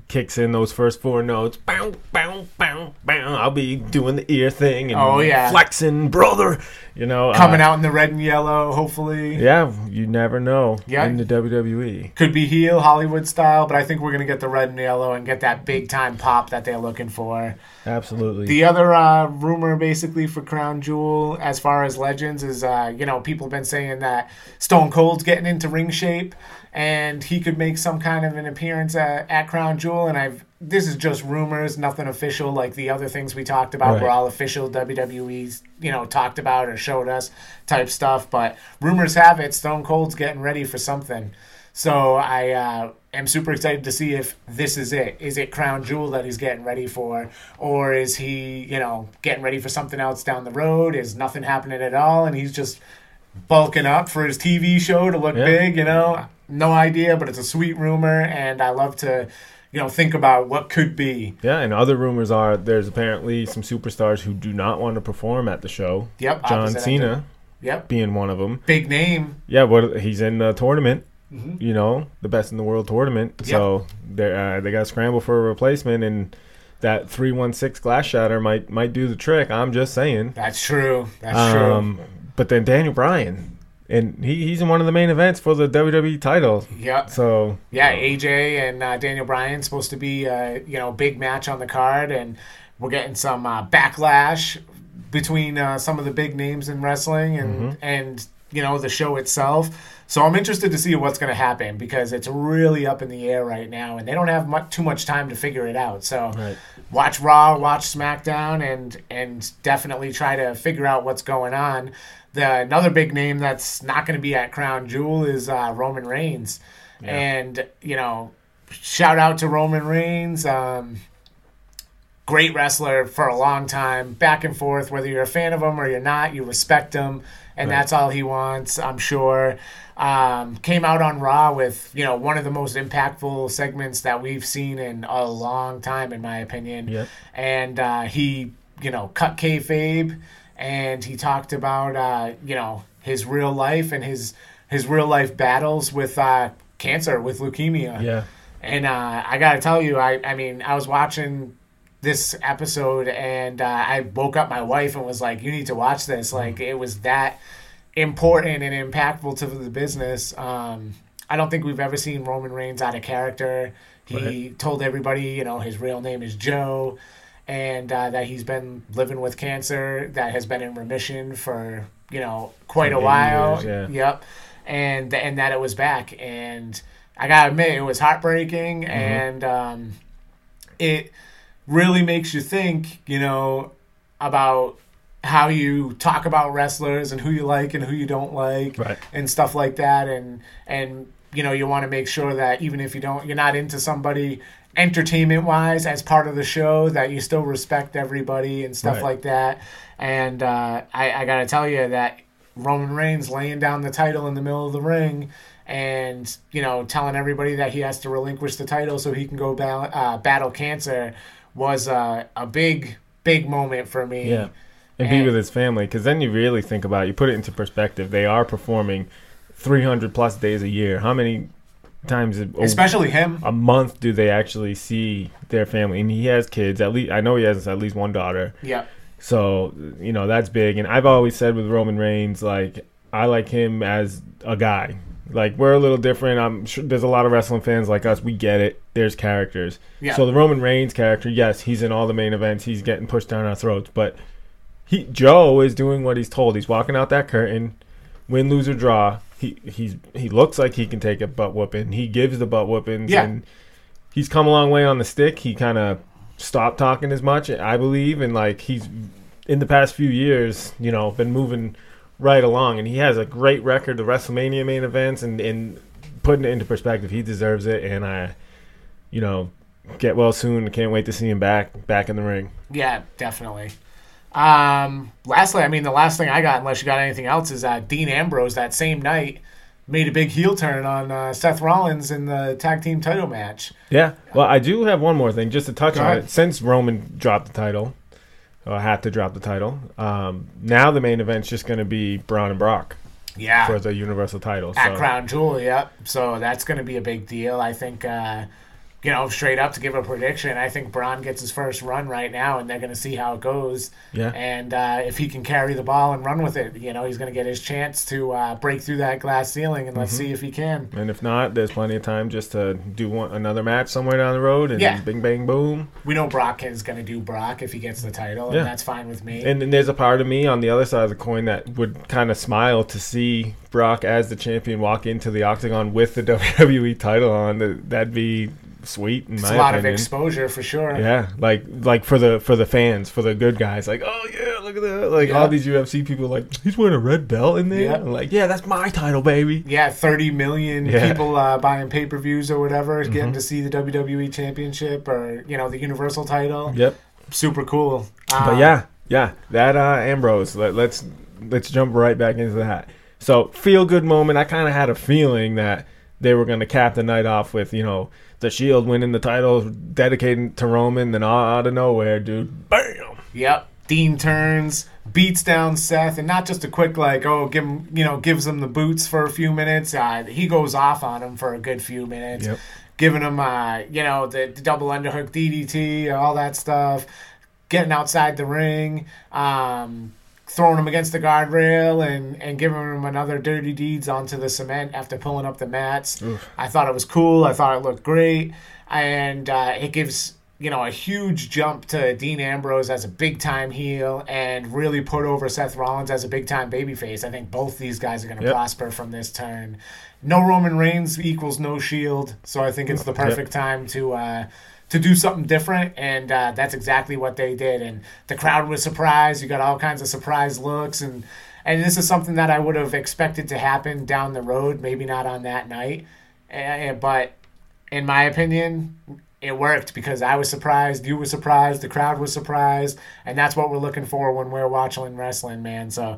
kicks in those first four notes, bow, bow, bow, bow. I'll be doing the ear thing and
Oh, yeah.
flexing, brother. You know,
Coming
uh,
out in the red and yellow, hopefully.
Yeah, you never know.
Yeah.
In the. WWE.
Could be heel Hollywood style, but I think we're gonna get the red and yellow and get that big time pop that they're looking for.
Absolutely.
The other uh, rumor, basically, for Crown Jewel, as far as legends, is uh, you know people have been saying that Stone Cold's getting into ring shape, and he could make some kind of an appearance at, at Crown Jewel. And I've this is just rumors, nothing official. Like the other things we talked about were all official WWE's you know talked about or showed us type stuff. But rumors have it Stone Cold's getting ready for something. So I uh, am super excited to see if this is it. Is it Crown Jewel that he's getting ready for, or is he, you know, getting ready for something else down the road? Is nothing happening at all, and he's just bulking up for his TV show to look
Yeah.
big? You know, no idea, but it's a sweet rumor, and I love to, you know, think about what could be.
Yeah, and other rumors are there's apparently some superstars who do not want to perform at the show.
Yep,
John Cena
end. Yep,
being one of them.
big name.
Yeah, what he's in the tournament. You know, the best in the world tournament. So they uh, they got to scramble for a replacement, and that three one six glass shatter might might do the trick. I'm just saying.
That's true. That's true.
Um, but then Daniel Bryan, and he, he's in one of the main events for the WWE title.
Yep.
So
Yeah, AJ and uh, Daniel Bryan supposed to be uh, you know big match on the card, and we're getting some uh, backlash between uh, some of the big names in wrestling and and you know the show itself. So I'm interested to see what's going to happen because it's really up in the air right now, and they don't have much, too much time to figure it out. So
Right.
watch Raw, watch SmackDown, and and definitely try to figure out what's going on. The another big name that's not going to be at Crown Jewel is uh, Roman Reigns, and you know, shout out to Roman Reigns. Um, great wrestler for a long time, back and forth. Whether you're a fan of him or you're not, you respect him, and that's all he wants. I'm sure. Um, came out on Raw with you know one of the most impactful segments that we've seen in a long time, in my opinion.
Yep.
And uh, he you know cut kayfabe, and he talked about uh, you know his real life and his his real life battles with uh, cancer, with leukemia.
yeah,
And uh, I gotta tell you, I, I mean, I was watching this episode and uh, I woke up my wife and was like, "You need to watch this." Like it was that important and impactful to the business. Um, I don't think we've ever seen Roman Reigns out of character. He told everybody, you know, his real name is Joe, and uh, that he's been living with cancer that has been in remission for you know quite a
Some eight
while.
years,
Yep, and and that it was back and. I gotta admit, it was heartbreaking, and um, it really makes you think, you know, about how you talk about wrestlers and who you like and who you don't like
Right.
and stuff like that and and you know you want to make sure that even if you don't you're not into somebody entertainment wise as part of the show that you still respect everybody and stuff
Right.
like that and uh, I, I gotta tell you that Roman Reigns laying down the title in the middle of the ring and you know telling everybody that he has to relinquish the title so he can go ba- uh, battle cancer was uh, a big big moment for me
yeah, and be with his family. Because then you really think about it, you put it into perspective. They are performing 300 plus days a year. How many times a,
especially him
a month do they actually see their family? And he has kids. At least I know he has at least one daughter.
yeah
So, you know, that's big. And I've always said with Roman Reigns, like, I like him as a guy. Like, we're a little different. I'm sure there's a lot of wrestling fans like us. We get it. There's characters.
Yeah.
So, the Roman Reigns character, yes, he's in all the main events. He's getting pushed down our throats. But he Joe is doing what he's told. He's walking out that curtain, win, lose, or draw. He he's he looks like he can take a butt whooping. He gives the butt whoopings.
Yeah.
And he's come a long way on the stick. He kind of stopped talking as much, I believe, and like he's in the past few years, you know, been moving right along, and he has a great record of WrestleMania main events, and and putting it into perspective, he deserves it, and I, you know, get well soon. Can't wait to see him back back in the ring.
Yeah, definitely. Um, lastly, I mean, the last thing I got, unless you got anything else, is uh, Dean Ambrose that same night made a big heel turn on uh, Seth Rollins in the tag team title match.
Yeah. Well, I do have one more thing just to touch
Go
on
ahead.
it. Since Roman dropped the title, or had to drop the title, um, now the main event's just going to be Braun and Brock
Yeah,
for the Universal title.
at
so-
Crown Jewel. Yep. So that's going to be a big deal. I think. Uh, you know, straight up to give a prediction, I think Braun gets his first run right now, and they're going to see how it goes.
Yeah.
And uh, if he can carry the ball and run with it, you know, he's going to get his chance to uh, break through that glass ceiling, and
Mm-hmm.
let's see if he can.
And if not, there's plenty of time just to do one, another match somewhere down the road and
Yeah.
bing, bang, boom.
We know Brock is going to do Brock if he gets the title,
Yeah.
and that's fine with me.
And then there's a part of me on the other side of the coin that would kind of smile to see Brock as the champion walk into the octagon with the WWE title on. That- That'd be sweet
It's a lot
opinion.
of exposure for sure.
Yeah, like like for the for the fans, for the good guys, like oh yeah, look at that, like
Yeah.
all these UFC people, like he's wearing a red belt in there.
Yeah.
Like yeah, that's my title, baby.
Yeah, 30 million
Yeah. Mm-hmm.
people uh, buying pay per views or whatever, getting to see the WWE Championship or, you know, the Universal title.
Yep.
Super cool.
But
Um,
yeah, yeah, that uh, Ambrose. Let, let's let's jump right back into that. So feel good moment. I kind of had a feeling that they were going to cap the night off with you know the Shield winning the title, dedicating to Roman. Then all out of nowhere, dude, bam.
Yep. Dean turns, beats down Seth, and not just a quick like, oh, give him, you know, gives him the boots for a few minutes. Uh, he goes off on him for a good few minutes,
Yep.
giving him, uh, you know, the, the double underhook DDT, all that stuff, getting outside the ring, um, throwing him against the guardrail, and and giving him another dirty deeds onto the cement after pulling up the mats. I thought it was cool. I thought it looked great, and uh, it gives you know a huge jump to Dean Ambrose as a big time heel, and really put over Seth Rollins as a big time babyface. I think both these guys are going to
Yep.
prosper from this turn. No Roman Reigns equals no Shield, so I think it's the perfect time to. Uh, to do something different, and uh, that's exactly what they did. And the crowd was surprised. You got all kinds of surprise looks, and and this is something that I would have expected to happen down the road, maybe not on that night, Eh, but in my opinion, it worked because I was surprised, you were surprised, the crowd was surprised, and that's what we're looking for when we're watching wrestling, man. So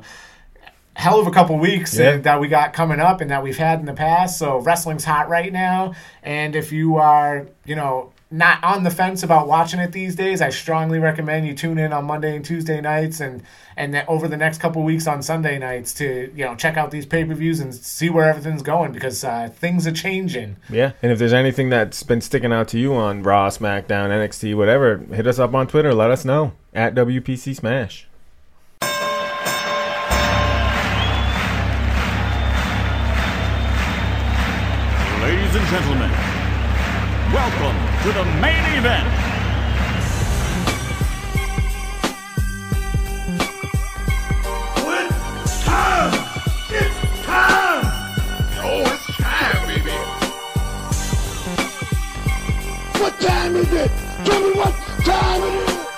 hell of a couple weeks
Yeah.
that we got coming up and that we've had in the past. So wrestling's hot right now, and if you are, you know, not on the fence about watching it these days, I strongly recommend you tune in on Monday and Tuesday nights and and then over the next couple weeks on Sunday nights to you know check out these pay per views and see where everything's going because uh, things are changing.
Yeah, and if there's anything that's been sticking out to you on Raw, SmackDown, NXT, whatever, hit us up on Twitter. Let us know at WPC Smash.
Ladies and gentlemen, welcome to the main event.
Time! It's time! Oh, it's time, baby! What time is it? Tell me what time it is!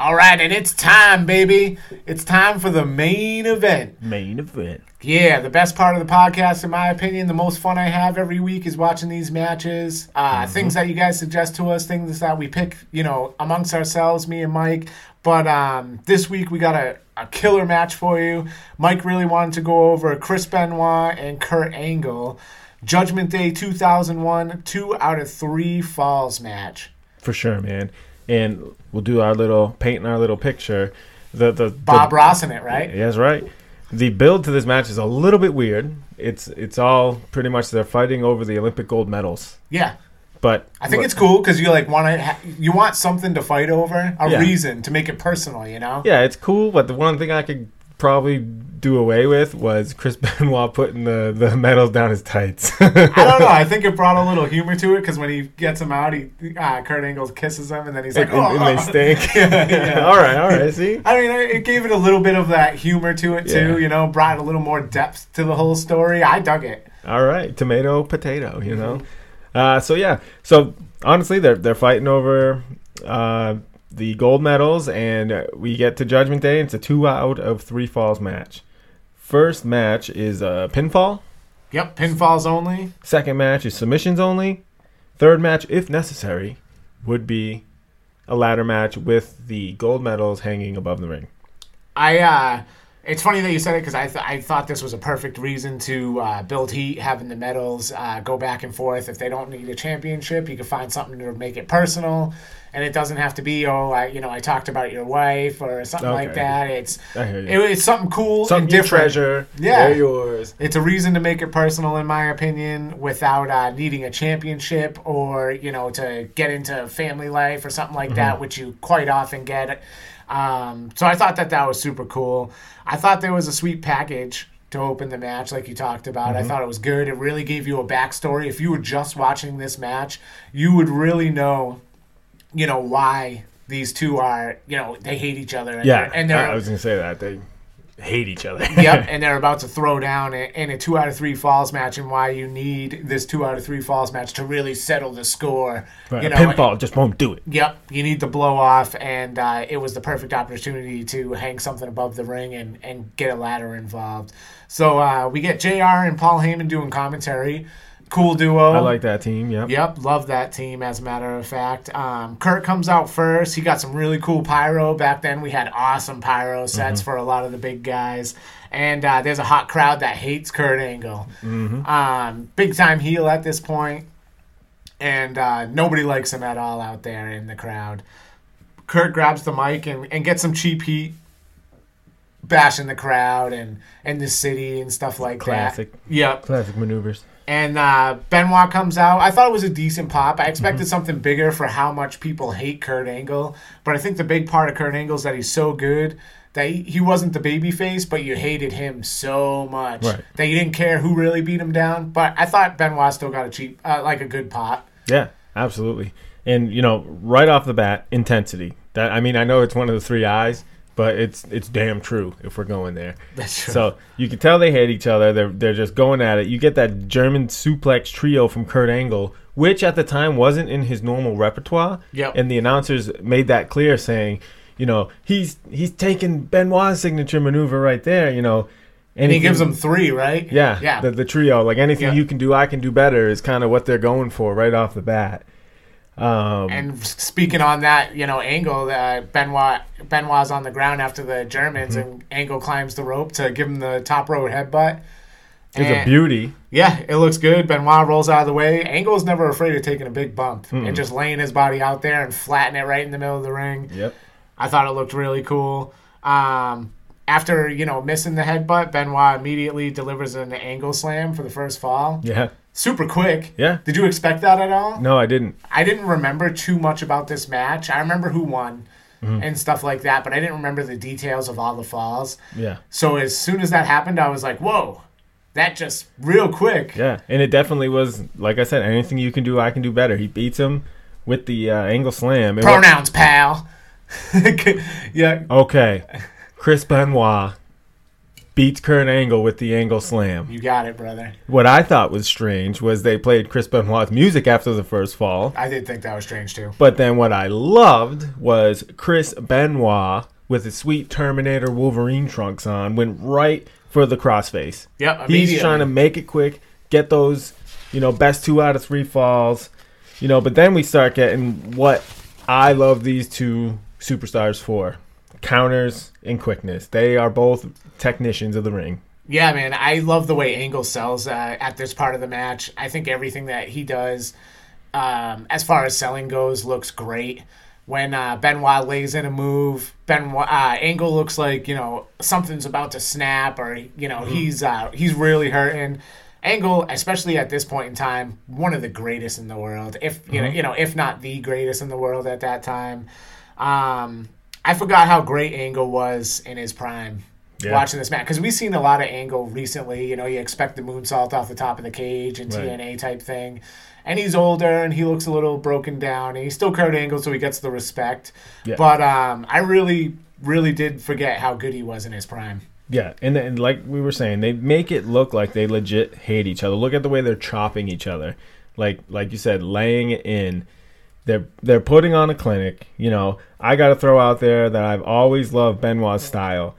All right, and it's time, baby. It's time for the main event.
Main event.
Yeah, the best part of the podcast, in my opinion, the most fun I have every week is watching these matches. Uh, Things that you guys suggest to us, things that we pick, you know, amongst ourselves, me and Mike. But um, this week we got a, a killer match for you. Mike really wanted to go over Chris Benoit and Kurt Angle. Judgment Day 2001, two out of three falls match.
For sure, man. And we'll do our little painting our little picture. The the
Bob
the,
Ross in it, right?
Yes, right. The build to this match is a little bit weird. It's it's all pretty much they're fighting over the Olympic gold medals.
Yeah.
But
I think it's cool because you like want to ha- you want something to fight over, a
Yeah.
reason to make it personal, you know?
Yeah, it's cool, but the one thing I could probably do away with was Chris Benoit putting the, the medals down his tights.
I don't know. I think it brought a little humor to it because when he gets him out, he uh, Kurt Angle kisses him, and then he's like,
and, and- and
"Oh."
they stink.
Yeah, yeah.
all right, all right. See,
I mean, it gave it a little bit of that humor to it too.
Yeah.
You know, brought a little more depth to the whole story. I dug it.
all right. Tomato, potato. You know. Uh, so yeah. So honestly, they're they're fighting over uh, the gold medals, and we get to Judgment Day. It's a two out of three falls match. First match is a pinfall.
Yep, pinfalls only.
Second match is submissions only. Third match, if necessary, would be a ladder match with the gold medals hanging above the ring.
I uh it's funny that you said it because I, th- I thought this was a perfect reason to uh, build heat, having the medals uh, go back and forth. If they don't need a championship, you can find something to make it personal, and it doesn't have to be oh I you know I talked about your wife or something like that. It's
I hear you.
it, it's something cool
Something
and different.
treasure.
Yeah.
They're yours.
It's a reason to make it personal, in my opinion, without uh, needing a championship or you know to get into family life or something like that, which you quite often get. Um, so I thought that that was super cool. I thought there was a sweet package to open the match, like you talked about. I thought it was good. It really gave you a backstory. If you were just watching this match, you would really know, you know, why these two are, you know, they hate each other. And
Yeah,
they're, and they're
I, was gonna say that they hate each other.
yep, and they're about to throw down in a two out of three falls match, and why you need this two out of three falls match to really settle the score.
Right,
You know,
pinfall just won't do it.
Yep, you need the blow off, and uh, it was the perfect opportunity to hang something above the ring and, and get a ladder involved. So uh, we get JR and Paul Heyman doing commentary. Cool duo.
I like that team. Yep.
Yep, love that team. As a matter of fact, um, Kurt comes out first. He got some really cool pyro. Back then, we had awesome pyro sets for a lot of the big guys. And uh, there's a hot crowd that hates Kurt Angle. Um, big time heel at this point, and uh, nobody likes him at all out there in the crowd. Kurt grabs the mic and, and gets some cheap heat, bashing the crowd and and the city and stuff like
Classic.
that. Yep.
Classic maneuvers.
And uh, Benoit comes out. I thought it was a decent pop. I expected something bigger for how much people hate Kurt Angle, but I think the big part of Kurt Angle is that he's so good that he, he wasn't the baby face, but you hated him so much
Right.
that you didn't care who really beat him down. But I thought Benoit still got a cheap, uh, like a good pop.
Yeah, absolutely. And you know, right off the bat, intensity. That I mean, I know it's one of the three eyes, but it's it's damn true if we're going there.
That's true.
So you can tell they hate each other. They're they're just going at it. You get that German suplex trio from Kurt Angle, which at the time wasn't in his normal repertoire.
Yep.
And the announcers made that clear, saying, you know, he's he's taking Benoit's signature maneuver right there. You know.
And he gives him three, right?
yeah,
Yeah.
The, the trio, like anything
Yeah.
you can do, I can do better, is kind of what they're going for right off the bat. Um,
And speaking on that, you know, Angle, uh, Benoit, Benoit's on the ground after the Germans,
Mm-hmm.
and Angle climbs the rope to give him the top rope headbutt.
it's a beauty.
Yeah, it looks good. Benoit rolls out of the way. Angle's never afraid of taking a big bump and just laying his body out there and flattening it right in the middle of the ring.
Yep.
I thought it looked really cool. Um, after you know missing the headbutt, Benoit immediately delivers an angle slam for the first fall.
Yeah.
Super quick.
Yeah.
Did you expect that at all?
No, I didn't.
I didn't remember too much about this match. I remember who won
Mm-hmm.
and stuff like that, but I didn't remember the details of all the falls.
Yeah.
So as soon as that happened, I was like, "Whoa, that just real quick."
Yeah, and it definitely was like I said. Anything you can do, I can do better. He beats him with the uh, angle slam. It
Pronouns, pal. yeah,
okay, Chris Benoit beats Kurt Angle with the angle slam.
you got it, brother.
What I thought was strange was they played Chris Benoit's music after the first fall.
I did think that was strange too.
But then what I loved was Chris Benoit with his sweet Terminator Wolverine trunks on went right for the crossface.
Yep,
He's trying to make it quick, get those, you know, best two out of three falls. You know, but then we start getting what I love these two superstars for. Counters and quickness. They are both technicians of the ring.
Yeah, man, I love the way Angle sells uh, at this part of the match. I think everything that he does, um, as far as selling goes, looks great. When uh, Benoit lays in a move, Benoit uh, Angle looks like you know something's about to snap, or you know he's uh, he's really hurting. Angle, especially at this point in time, one of the greatest in the world, if you know, you know, if not the greatest in the world at that time. Um, I forgot how great Angle was in his prime
Yeah.
watching this match because we've seen a lot of Angle recently. You know, you expect the moonsault off the top of the cage and
Right.
TNA type thing. And he's older and he looks a little broken down. And he's still Kurt Angle, so he gets the respect.
Yeah.
But um, I really, really did forget how good he was in his prime.
Yeah, and, and like we were saying, they make it look like they legit hate each other. Look at the way they're chopping each other. Like like you said, laying it in. They're they're putting on a clinic. You know, I got to throw out there that I've always loved Benoit's style.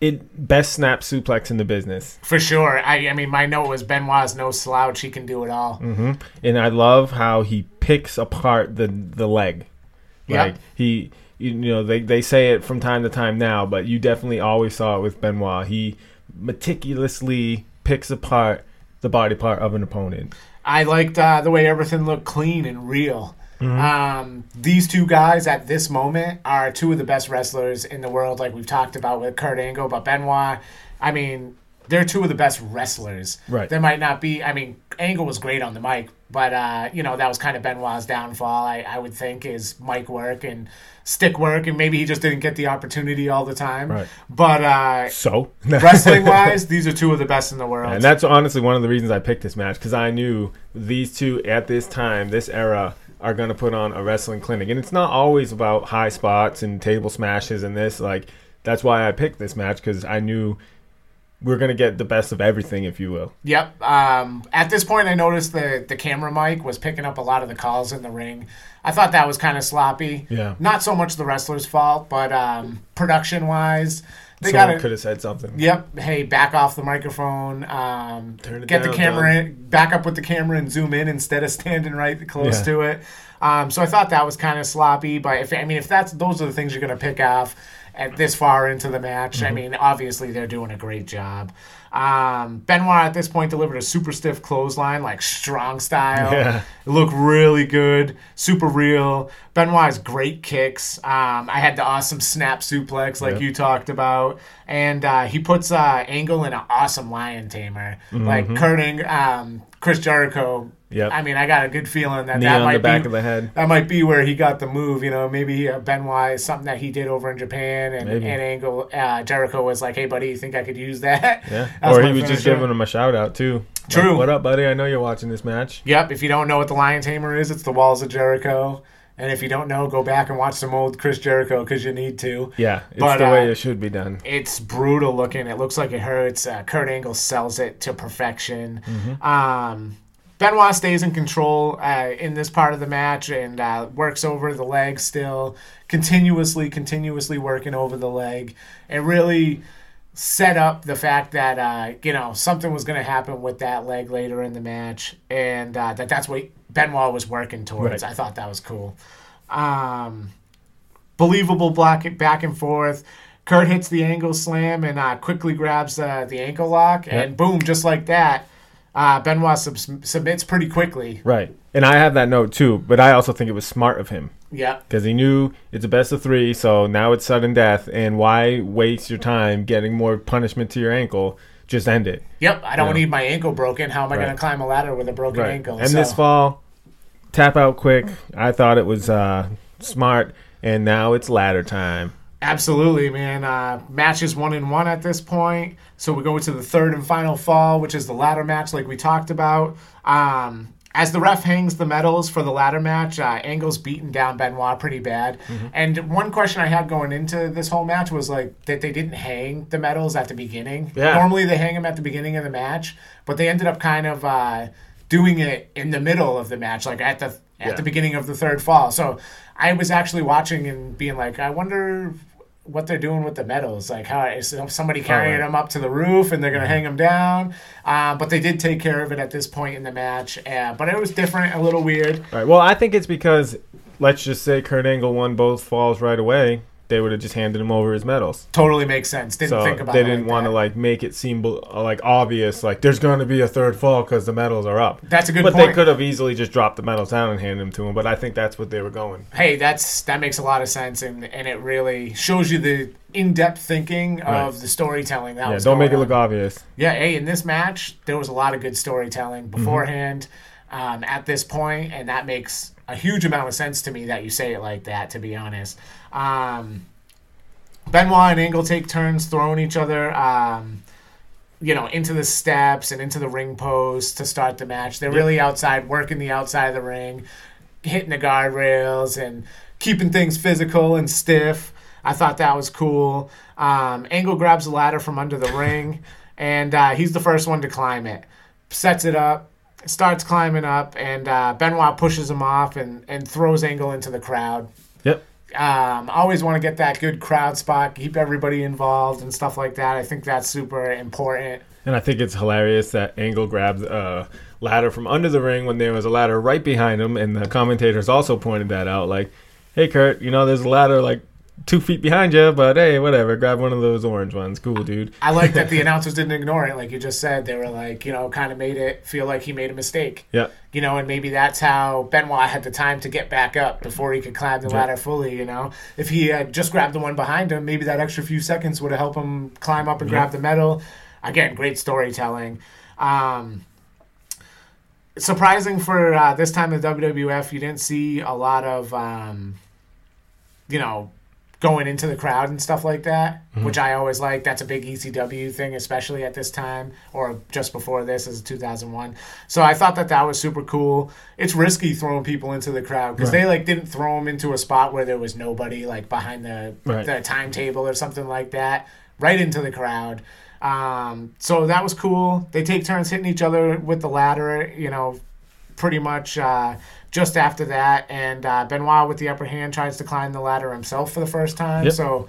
It best snap suplex in the business,
For sure. I, I mean, my note was Benoit's no slouch. He can do it all.
and I love how he picks apart the the leg.
Yeah.
Like he, you know, they they say it from time to time now, but you definitely always saw it with Benoit. He meticulously picks apart the body part of an opponent.
I liked uh, the way everything looked clean and real. Um, these two guys at this moment are two of the best wrestlers in the world, like we've talked about with Kurt Angle, but Benoit. I mean, they're two of the best wrestlers.
Right.
There might not be. I mean, Angle was great on the mic, but uh, you know that was kind of Benoit's downfall. I, I would think is mic work and stick work, and maybe he just didn't get the opportunity all the time.
Right.
But uh,
So
wrestling wise, these are two of the best in the world.
And that's honestly one of the reasons I picked this match because I knew these two at this time, this era, are going to put on a wrestling clinic. And it's not always about high spots and table smashes and this. Like, that's why I picked this match because I knew we are gonna get the best of everything, if you will.
Yep. Um, at this point, I noticed the the camera mic was picking up a lot of the calls in the ring. I thought that was kind of sloppy.
Yeah.
Not so much the wrestler's fault, but um, production wise, they
Someone
got
could have said something.
Yep. Hey, back off the microphone. Um,
Turn it
get the camera
Don.
in, back up with the camera and zoom in instead of standing right close
Yeah.
to it. Um, so I thought that was kind of sloppy. But if I mean, if that's those are the things you're gonna pick off at this far into the match,
Mm-hmm.
I mean, obviously they're doing a great job. Um, Benoit at this point delivered a super stiff clothesline, like strong style.
Yeah.
It looked really good, super real. Benoit has great kicks. Um, I had the awesome snap suplex, like
Yep.
you talked about, and uh, he puts uh, Angle in an awesome lion tamer, like Kurt Ang- um, Chris Jericho.
Mm-hmm. Yep.
I mean, I got a good feeling that
Knee
that might
the back
be,
of the head.
That might be where he got the move. You know, maybe uh, Benoit something that he did over in Japan, and,
Maybe.
and Angle uh, Jericho was like, "Hey, buddy, you think I could use that?"
Yeah.
That
or he was just giving him a shout out too. Like,
True.
what up, buddy? I know you're watching this match.
Yep. If you don't know what the Lion Tamer is, it's the Walls of Jericho. And if you don't know, go back and watch some old Chris Jericho because you need to.
Yeah, it's
But,
the
uh,
way it should be done.
It's brutal looking. It looks like it hurts. Uh, Kurt Angle sells it to perfection. Um, Benoit stays in control uh, in this part of the match and uh, works over the leg still, continuously, continuously working over the leg. It really set up the fact that uh, you know something was going to happen with that leg later in the match, and uh, that that's what Benoit was working towards.
Right.
I thought that was cool. Um, believable block back and forth. Kurt hits the angle slam and uh, quickly grabs uh, the ankle lock, and boom, just like that, uh, Benoit sub- submits pretty quickly.
Right. And I have that note too, but I also think it was smart of him
Yeah.
because he knew it's a best of three, so now it's sudden death, and why waste your time getting more punishment to your ankle? Just end it.
Yep. I don't need my ankle broken. How am I going to climb a ladder with a broken
Right.
ankle?
And
So-
this fall, tap out quick. I thought it was uh, smart, and now it's ladder time.
Absolutely, man. Uh, match is one and one at this point. So we go to the third and final fall, which is the ladder match, like we talked about. Um, as the ref hangs the medals for the ladder match, uh, Angle's beaten down Benoit pretty bad.
Mm-hmm.
And one question I had going into this whole match was like that they didn't hang the medals at the beginning.
Yeah.
Normally they hang them at the beginning of the match, but they ended up kind of uh, doing it in the middle of the match, like at the at
Yeah.
the beginning of the third fall. So I was actually watching and being like, I wonder what they're doing with the medals. Like, how is somebody carrying
right.
them up to the roof and they're going to hang them down? Uh, but they did take care of it at this point in the match. Uh, but it was different, a little weird.
All right. Well, I think it's because let's just say Kurt Angle won both falls right away. They would have just handed him over his medals.
Totally makes sense. Didn't
So
think about
they didn't
like
want to like make it seem like obvious, like there's going to be a third fall because the medals are up.
That's a good point.
but
point.
they could have easily just dropped the medals down and handed them to him. But I think that's what they were going.
Hey, that's that makes a lot of sense, and and it really shows you the in-depth thinking of
Right.
the storytelling. That was.
Yeah, don't make it look
on.
obvious.
Yeah, hey, in this match, there was a lot of good storytelling
Mm-hmm.
beforehand um, at this point, and that makes a huge amount of sense to me that you say it like that, to be honest. Um, Benoit and Angle take turns throwing each other, um, you know, into the steps and into the ring post to start the match. They're really outside, working the outside of the ring, hitting the guardrails and keeping things physical and stiff. I thought that was cool. Um, Angle grabs the ladder from under the ring, and uh, he's the first one to climb it. Sets it up, starts climbing up, and uh, Benoit pushes him off and, and throws Angle into the crowd. Um, always want to get that good crowd spot, keep everybody involved and stuff like that. I think that's super important.
And I think it's hilarious that Angle grabbed a ladder from under the ring when there was a ladder right behind him, and the commentators also pointed that out. Like, hey, Kurt, you know, there's a ladder like two feet behind you, but hey, whatever, grab one of those orange ones. Cool, dude.
I like that the announcers didn't ignore it, like you just said. They were like, you know, kind of made it feel like he made a mistake.
Yeah.
You know, and maybe that's how Benoit had the time to get back up before he could climb the ladder fully. You know, if he had just grabbed the one behind him, maybe that extra few seconds would have helped him climb up and grab the medal. Again, great storytelling. Um, surprising for uh, this time of WWF, you didn't see a lot of, um, you know, going into the crowd and stuff like that, which I always like. That's a big ECW thing, especially at this time or just before this, as 2001. So I thought that that was super cool. It's risky throwing people into the crowd because they like didn't throw them into a spot where there was nobody like behind the
Right.
the timetable or something like that, right into the crowd. Um, so that was cool. They take turns hitting each other with the ladder, you know, pretty much uh, just after that. And uh, Benoit, with the upper hand, tries to climb the ladder himself for the first time.
Yep.
So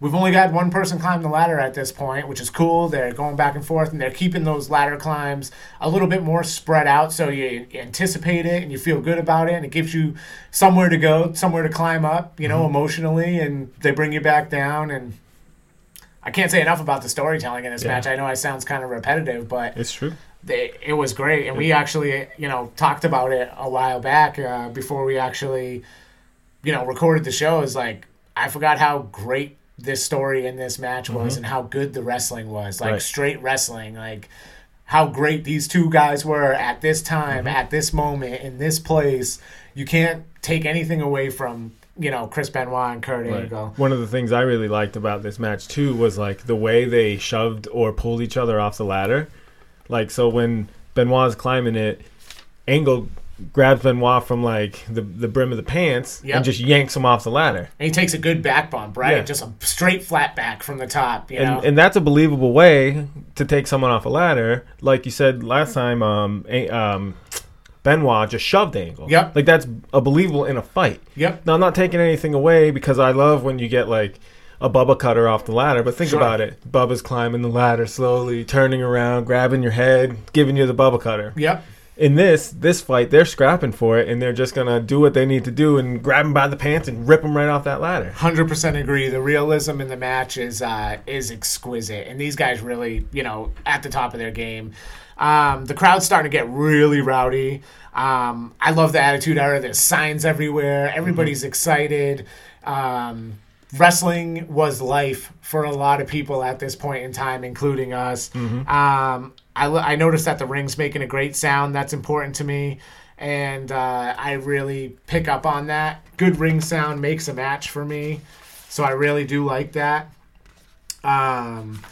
we've only got one person climb the ladder at this point, which is cool. They're going back and forth, and they're keeping those ladder climbs a little bit more spread out, so you anticipate it and you feel good about it, and it gives you somewhere to go, somewhere to climb up, you know, emotionally, and they bring you back down and. I can't say enough about the storytelling in this
Yeah.
match. I know it sounds kind of repetitive, but
It's true.
They, it was great, and we actually, you know, talked about it a while back uh, before we actually, you know, recorded the show. Is like I forgot how great this story in this match was, and how good the wrestling was. Like
Right.
straight wrestling, like how great these two guys were at this time, at this moment, in this place. You can't take anything away from you know Chris Benoit and Kurt
Right.
Angle.
One of the things I really liked about this match too was like the way they shoved or pulled each other off the ladder. Like so when Benoit's climbing it, Angle grabs Benoit from like the the brim of the pants
Yep.
and just yanks him off the ladder.
And he takes a good back bump, right?
Yeah.
Just a straight flat back from the top. You know,
And, and that's a believable way to take someone off a ladder. Like you said last time, um, um, Benoit just shoved Angle.
Yep.
Like that's a believable in a fight.
Yep.
Now I'm not taking anything away because I love when you get like a Bubba cutter off the ladder. But think
Sure.
about it: Bubba's climbing the ladder slowly, turning around, grabbing your head, giving you the Bubba cutter.
Yep.
In this this fight, they're scrapping for it, and they're just gonna do what they need to do and grab him by the pants and rip him right off that ladder.
Hundred percent agree. The realism in the match is uh, is exquisite, and these guys really, you know, at the top of their game. Um, the crowd's starting to get really rowdy. Um, I love the attitude era. There's signs everywhere. Everybody's excited. Um, wrestling was life for a lot of people at this point in time, including us. Um, I, I noticed that the ring's making a great sound. That's important to me. And uh, I really pick up on that. Good ring sound makes a match for me. So I really do like that. Um,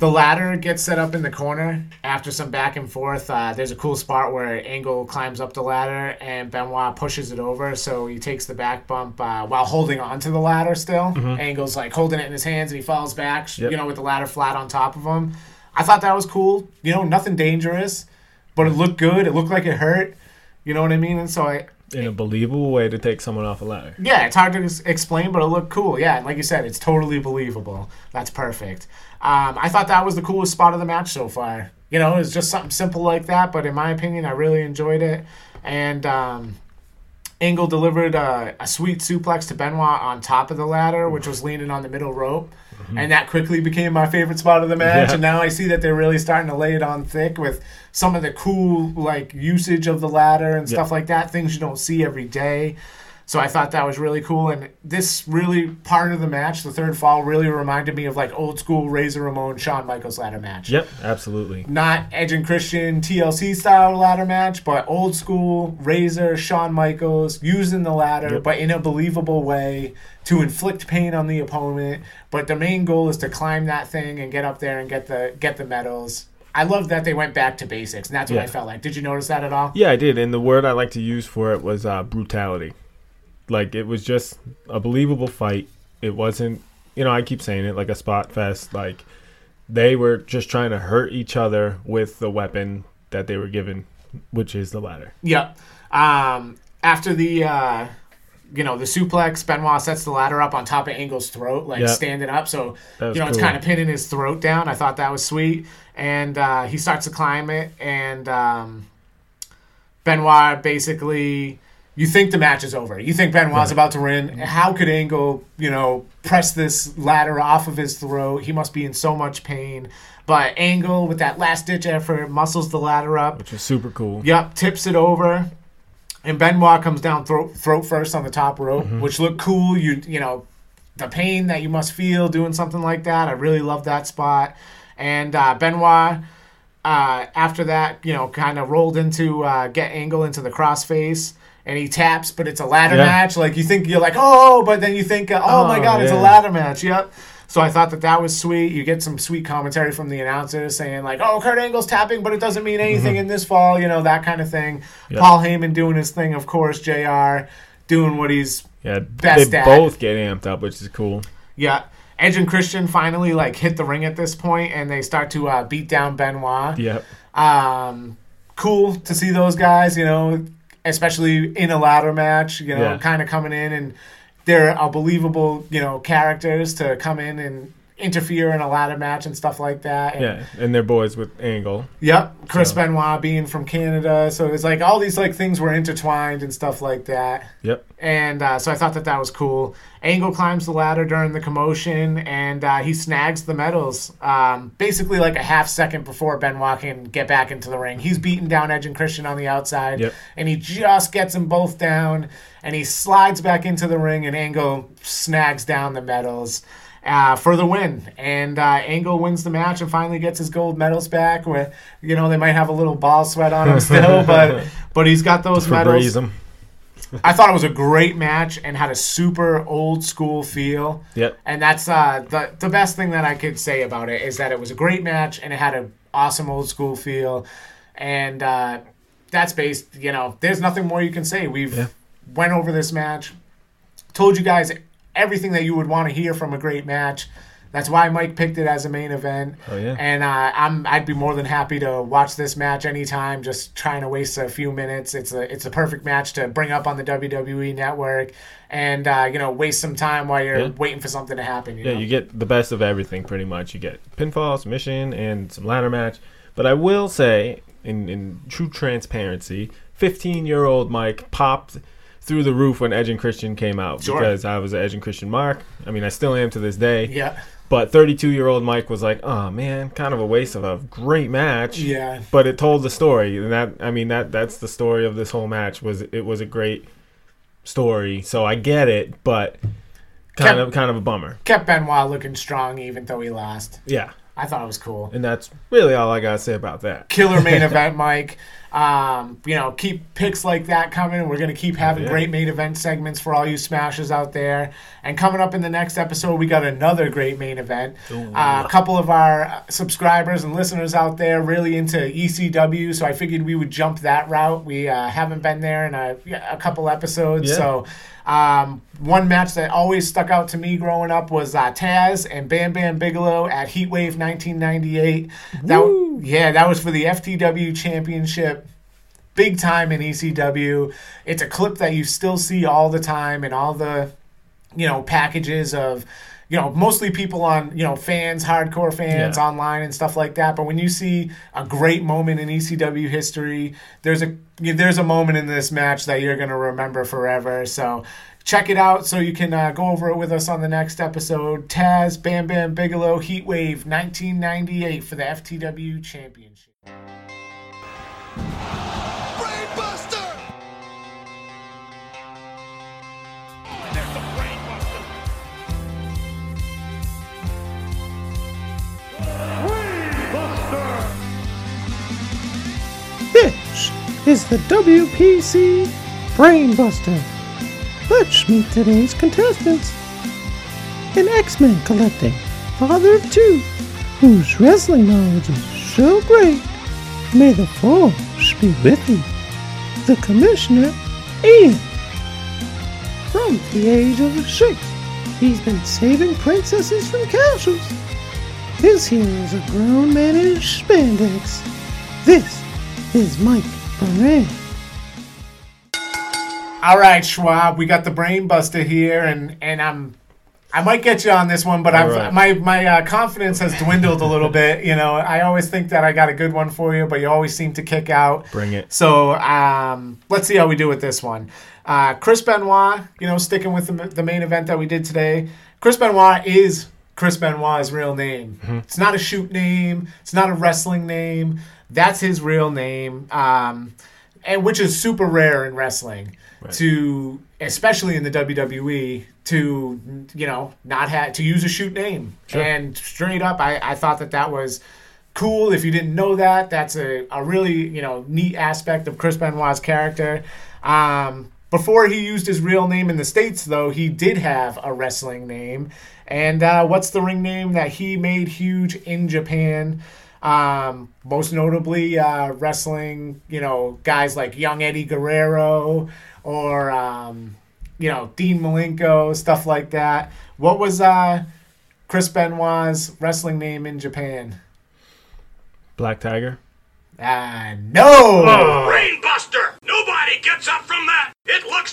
the ladder gets set up in the corner after some back and forth. Uh, there's a cool spot where Angle climbs up the ladder and Benoit pushes it over, so he takes the back bump uh, while holding onto the ladder still. Angle's like holding it in his hands and he falls back,
Yep.
you know, with the ladder flat on top of him. I thought that was cool. You know, nothing dangerous, but it looked good. It looked like it hurt. You know what I mean? And so I,
In a believable way to take someone off a ladder.
yeah, it's hard to ex- explain, but it looked cool. Yeah, and like you said, it's totally believable. That's perfect. Um, I thought that was the coolest spot of the match so far. You know, it was just something simple like that, but in my opinion, I really enjoyed it. And um, Angle delivered a, a sweet suplex to Benoit on top of the ladder, which was leaning on the middle rope. Mm-hmm. And that quickly became my favorite spot of the match.
Yeah.
And now I see that they're really starting to lay it on thick with some of the cool like usage of the ladder and stuff like that. Things you don't see every day. So I thought that was really cool. And this really part of the match, the third fall, really reminded me of like old school Razor Ramon Shawn Michaels ladder match
Yep, absolutely.
not Edge and Christian TLC style ladder match, but old school Razor, Shawn Michaels using the ladder,
Yep.
but in a believable way to inflict pain on the opponent. But the main goal is to climb that thing and get up there and get the get the medals. I love that they went back to basics, and that's what
Yeah.
I felt like. Did you notice that at all?
Yeah, I did, and the word I like to use for it was uh, brutality. Like it was just a believable fight. It wasn't, you know, I keep saying it like a spot fest. Like they were just trying to hurt each other with the weapon that they were given, which is the ladder.
Yep. Um, after the uh, you know the suplex, Benoit sets the ladder up on top of Angle's throat, like
Yep.
standing up. So you know it's kind of pinning his throat down. I thought that was sweet, and uh, he starts to climb it, and um, Benoit basically. You think the match is over. You think Benoit's about to win. How could Angle, you know, press this ladder off of his throat? He must be in so much pain. But Angle, with that last ditch effort, muscles the ladder up.
Which was super cool.
Yep, tips it over, and Benoit comes down throat, throat first on the top rope, which looked cool. You you know, the pain that you must feel doing something like that. I really love that spot. And uh, Benoit, uh, after that, you know, kind of rolled into uh, get Angle into the crossface, and he taps, but it's a ladder
Yeah.
match. Like you think you're like, oh, but then you think, uh, oh, my
Oh,
god, it's a ladder match. Yep. So I thought that that was sweet. You get some sweet commentary from the announcers saying like, "Oh, Kurt Angle's tapping, but it doesn't mean anything in this fall," you know that kind of thing.
Mm-hmm.
Paul Heyman doing his thing, of course. JR. doing what he's
Yeah,
Best
they
at.
both get amped up, which is cool.
yeah. Edge and Christian finally like hit the ring at this point, and they start to uh, beat down Benoit.
Yep.
Um, cool to see those guys, you know, especially in a ladder match, you know,
Yeah.
kind of coming in and they're a believable, you know, characters to come in and interfere in a ladder match and stuff like that. And,
Yeah, and they're boys with Angle.
Yep. Chris
So-
Benoit being from Canada. So it's like all these like things were intertwined and stuff like that.
Yep.
And uh, so I thought that that was cool. Angle climbs the ladder during the commotion and uh, he snags the medals um, basically like a half second before Benoit can get back into the ring. He's beating down Edge and Christian on the outside
Yep.
and he just gets them both down and he slides back into the ring and Angle snags down the medals. Uh, for the win, and uh, Angle wins the match and finally gets his gold medals back. Where you know they might have a little ball sweat on him still, but but he's got those medals. I thought it was a great match and had a super old school feel.
Yep.
And that's uh, the the best thing that I could say about it is that it was a great match and it had an awesome old school feel, and uh, that's based. You know, there's nothing more you can say. We've
Yeah.
went over this match, told you guys everything that you would want to hear from a great match. That's why Mike picked it as a main event.
Oh, yeah.
And uh, I'm I'd be more than happy to watch this match anytime. Just trying to waste a few minutes. It's a it's a perfect match to bring up on the WWE network, and uh, you know waste some time while you're
Yeah.
waiting for something to happen. You
Yeah,
know?
you get the best of everything pretty much. You get pinfall, submission, and some ladder match. But I will say, in, in true transparency, 15 year old Mike popped through the roof when Edge and Christian came out
Sure.
because I was an Edge and Christian mark. I mean, I still am to this day.
yeah.
But 32 year old Mike was like, oh man, kind of a waste of a great match.
Yeah.
But it told the story. And that, I mean, that that's the story of this whole match was it was a great story. So I get it, but kind
Kept-
of kind of a bummer.
Kept Benoit looking strong even though he lost.
Yeah.
I thought it was cool.
And that's really all I got to say about that.
killer main event, Mike. Um, you know, keep picks like that coming. We're gonna keep having
Yeah.
great main event segments for all you smashers out there. And coming up in the next episode, we got another great main event. Uh, a couple of our subscribers and listeners out there really into ECW, so I figured we would jump that route. We uh, haven't been there in a, a couple episodes,
Yeah.
so. Um, one match that always stuck out to me growing up was uh, Taz and Bam Bam Bigelow at Heatwave 1998. That yeah, that was for the FTW Championship. Big time in ECW. It's a clip that you still see all the time in all the you know packages of you know mostly people on you know fans hardcore fans
Yeah.
online and stuff like that. But when you see a great moment in ECW history there's a there's a moment in this match that you're going to remember forever. So check it out so you can uh, go over it with us on the next episode. Taz Bam Bam Bigelow Heatwave 1998 for the FTW championship
is the WPC Brainbuster. Let's meet today's contestants. An X-Men collecting, father of two, whose wrestling knowledge is so great, may the force be with you. The Commissioner, Ian. From the age of six, he's been saving princesses from castles. His hero is a grown man in spandex. This is Mike Moran.
All right, Schwab, we got the brain buster here, and and I'm. I might get you on this one, but I've,
right.
my my uh, confidence has dwindled a little bit. You know, I always think that I got a good one for you, but you always seem to kick out.
Bring it.
So um, let's see how we do with this one. Uh, Chris Benoit, you know, sticking with the, the main event that we did today. Chris Benoit is Chris Benoit's real name. It's not a shoot name. It's not a wrestling name. That's his real name, um, and which is super rare in wrestling. To especially in the WWE to you know not have to use a shoot name and straight up, I, I thought that that was cool. If you didn't know that, that's a, a really you know neat aspect of Chris Benoit's character. Um, before he used his real name in the States, though, he did have a wrestling name. And uh, what's the ring name that he made huge in Japan? Um, most notably, uh, wrestling, you know, guys like Young Eddie Guerrero or, um, you know, Dean Malenko, stuff like that. What was uh, Chris Benoit's wrestling name in Japan?
Black Tiger.
Uh, no!
Brainbuster! Nobody gets up from that! It looks like it's all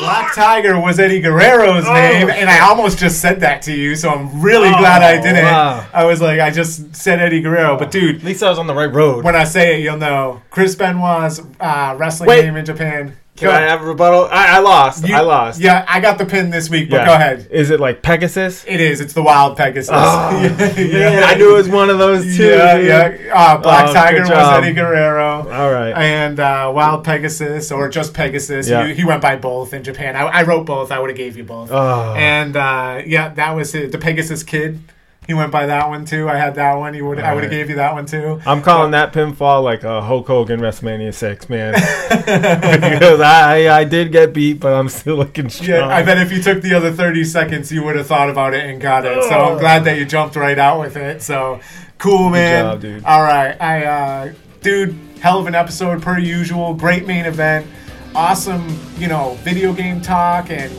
Black! Tiger was Eddie Guerrero's name, and I almost just said that to you, so I'm really
Oh,
glad I didn't.
wow.
I was like, I just said Eddie Guerrero, but dude,
At least I was on the right road.
when I say it, you'll know. Chris Benoit's uh, wrestling
Wait.
name in Japan.
Can
Go
I have a rebuttal? I, I lost.
You-
I lost.
Yeah, I got the pin this week, but
Yeah.
go ahead.
Is it like Pegasus?
It is. It's the Wild Pegasus.
Oh,
yeah,
Yeah, I knew it was one of those two.
Yeah, yeah. Uh, Black
Oh,
Tiger was. Eddie Guerrero.
All right.
And uh, Wild Pegasus, or just Pegasus.
Yeah.
He, he went by both in Japan. I, I wrote both. I would have gave you both.
Oh.
And uh, yeah, that was it. the Pegasus Kid. He went by that one too. I had that one. He would. I would have gave you that one too.
I'm calling that pinfall like a Hulk Hogan WrestleMania six, man. because I I did get beat, but I'm still looking strong.
Yeah, I bet if you took the other 30 seconds, you would have thought about it and got it. So I'm glad that you jumped right out with it. So cool, man.
job, dude.
All right, I, uh, dude, hell of an episode per usual. Great main event. Awesome, you know, video game talk and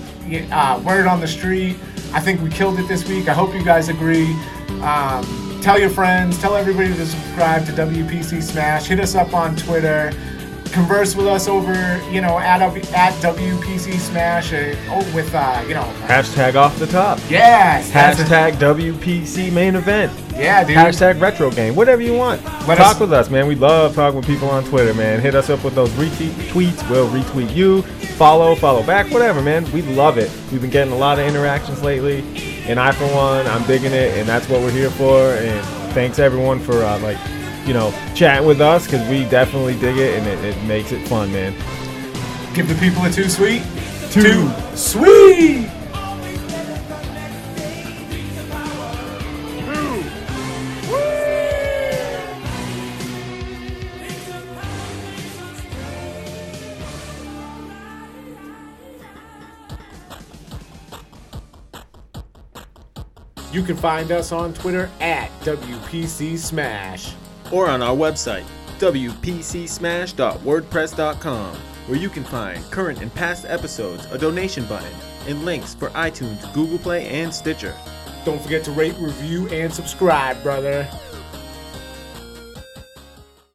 uh, word on the street. I think we killed it this week. I hope you guys agree. Um, tell your friends, tell everybody to subscribe to WPC Smash. Hit us up on Twitter. Converse with us over, you know, at, at WPC Smash. Uh, oh, with, uh, you know,
Hashtag off the top.
yes.
Hashtag WPC main event.
Yeah, dude.
Hashtag retro game. Whatever you want.
Let
Talk
us-
with us, man. We love talking with people on Twitter, man. Hit us up with those retweet tweets. We'll retweet you. Follow, follow back, whatever, man. We love it. We've been getting a lot of interactions lately. And I, for one, I'm digging it, and that's what we're here for. And thanks everyone for uh, like, you know, chatting with us because we definitely dig it, and it, it makes it fun, man.
Give the people a too sweet. Too sweet. You can find us on Twitter at WPC Smash.
Or on our website, wpcsmash.wordpress.com, where you can find current and past episodes, a donation button, and links for iTunes, Google Play, and Stitcher.
Don't forget to rate, review, and subscribe, brother.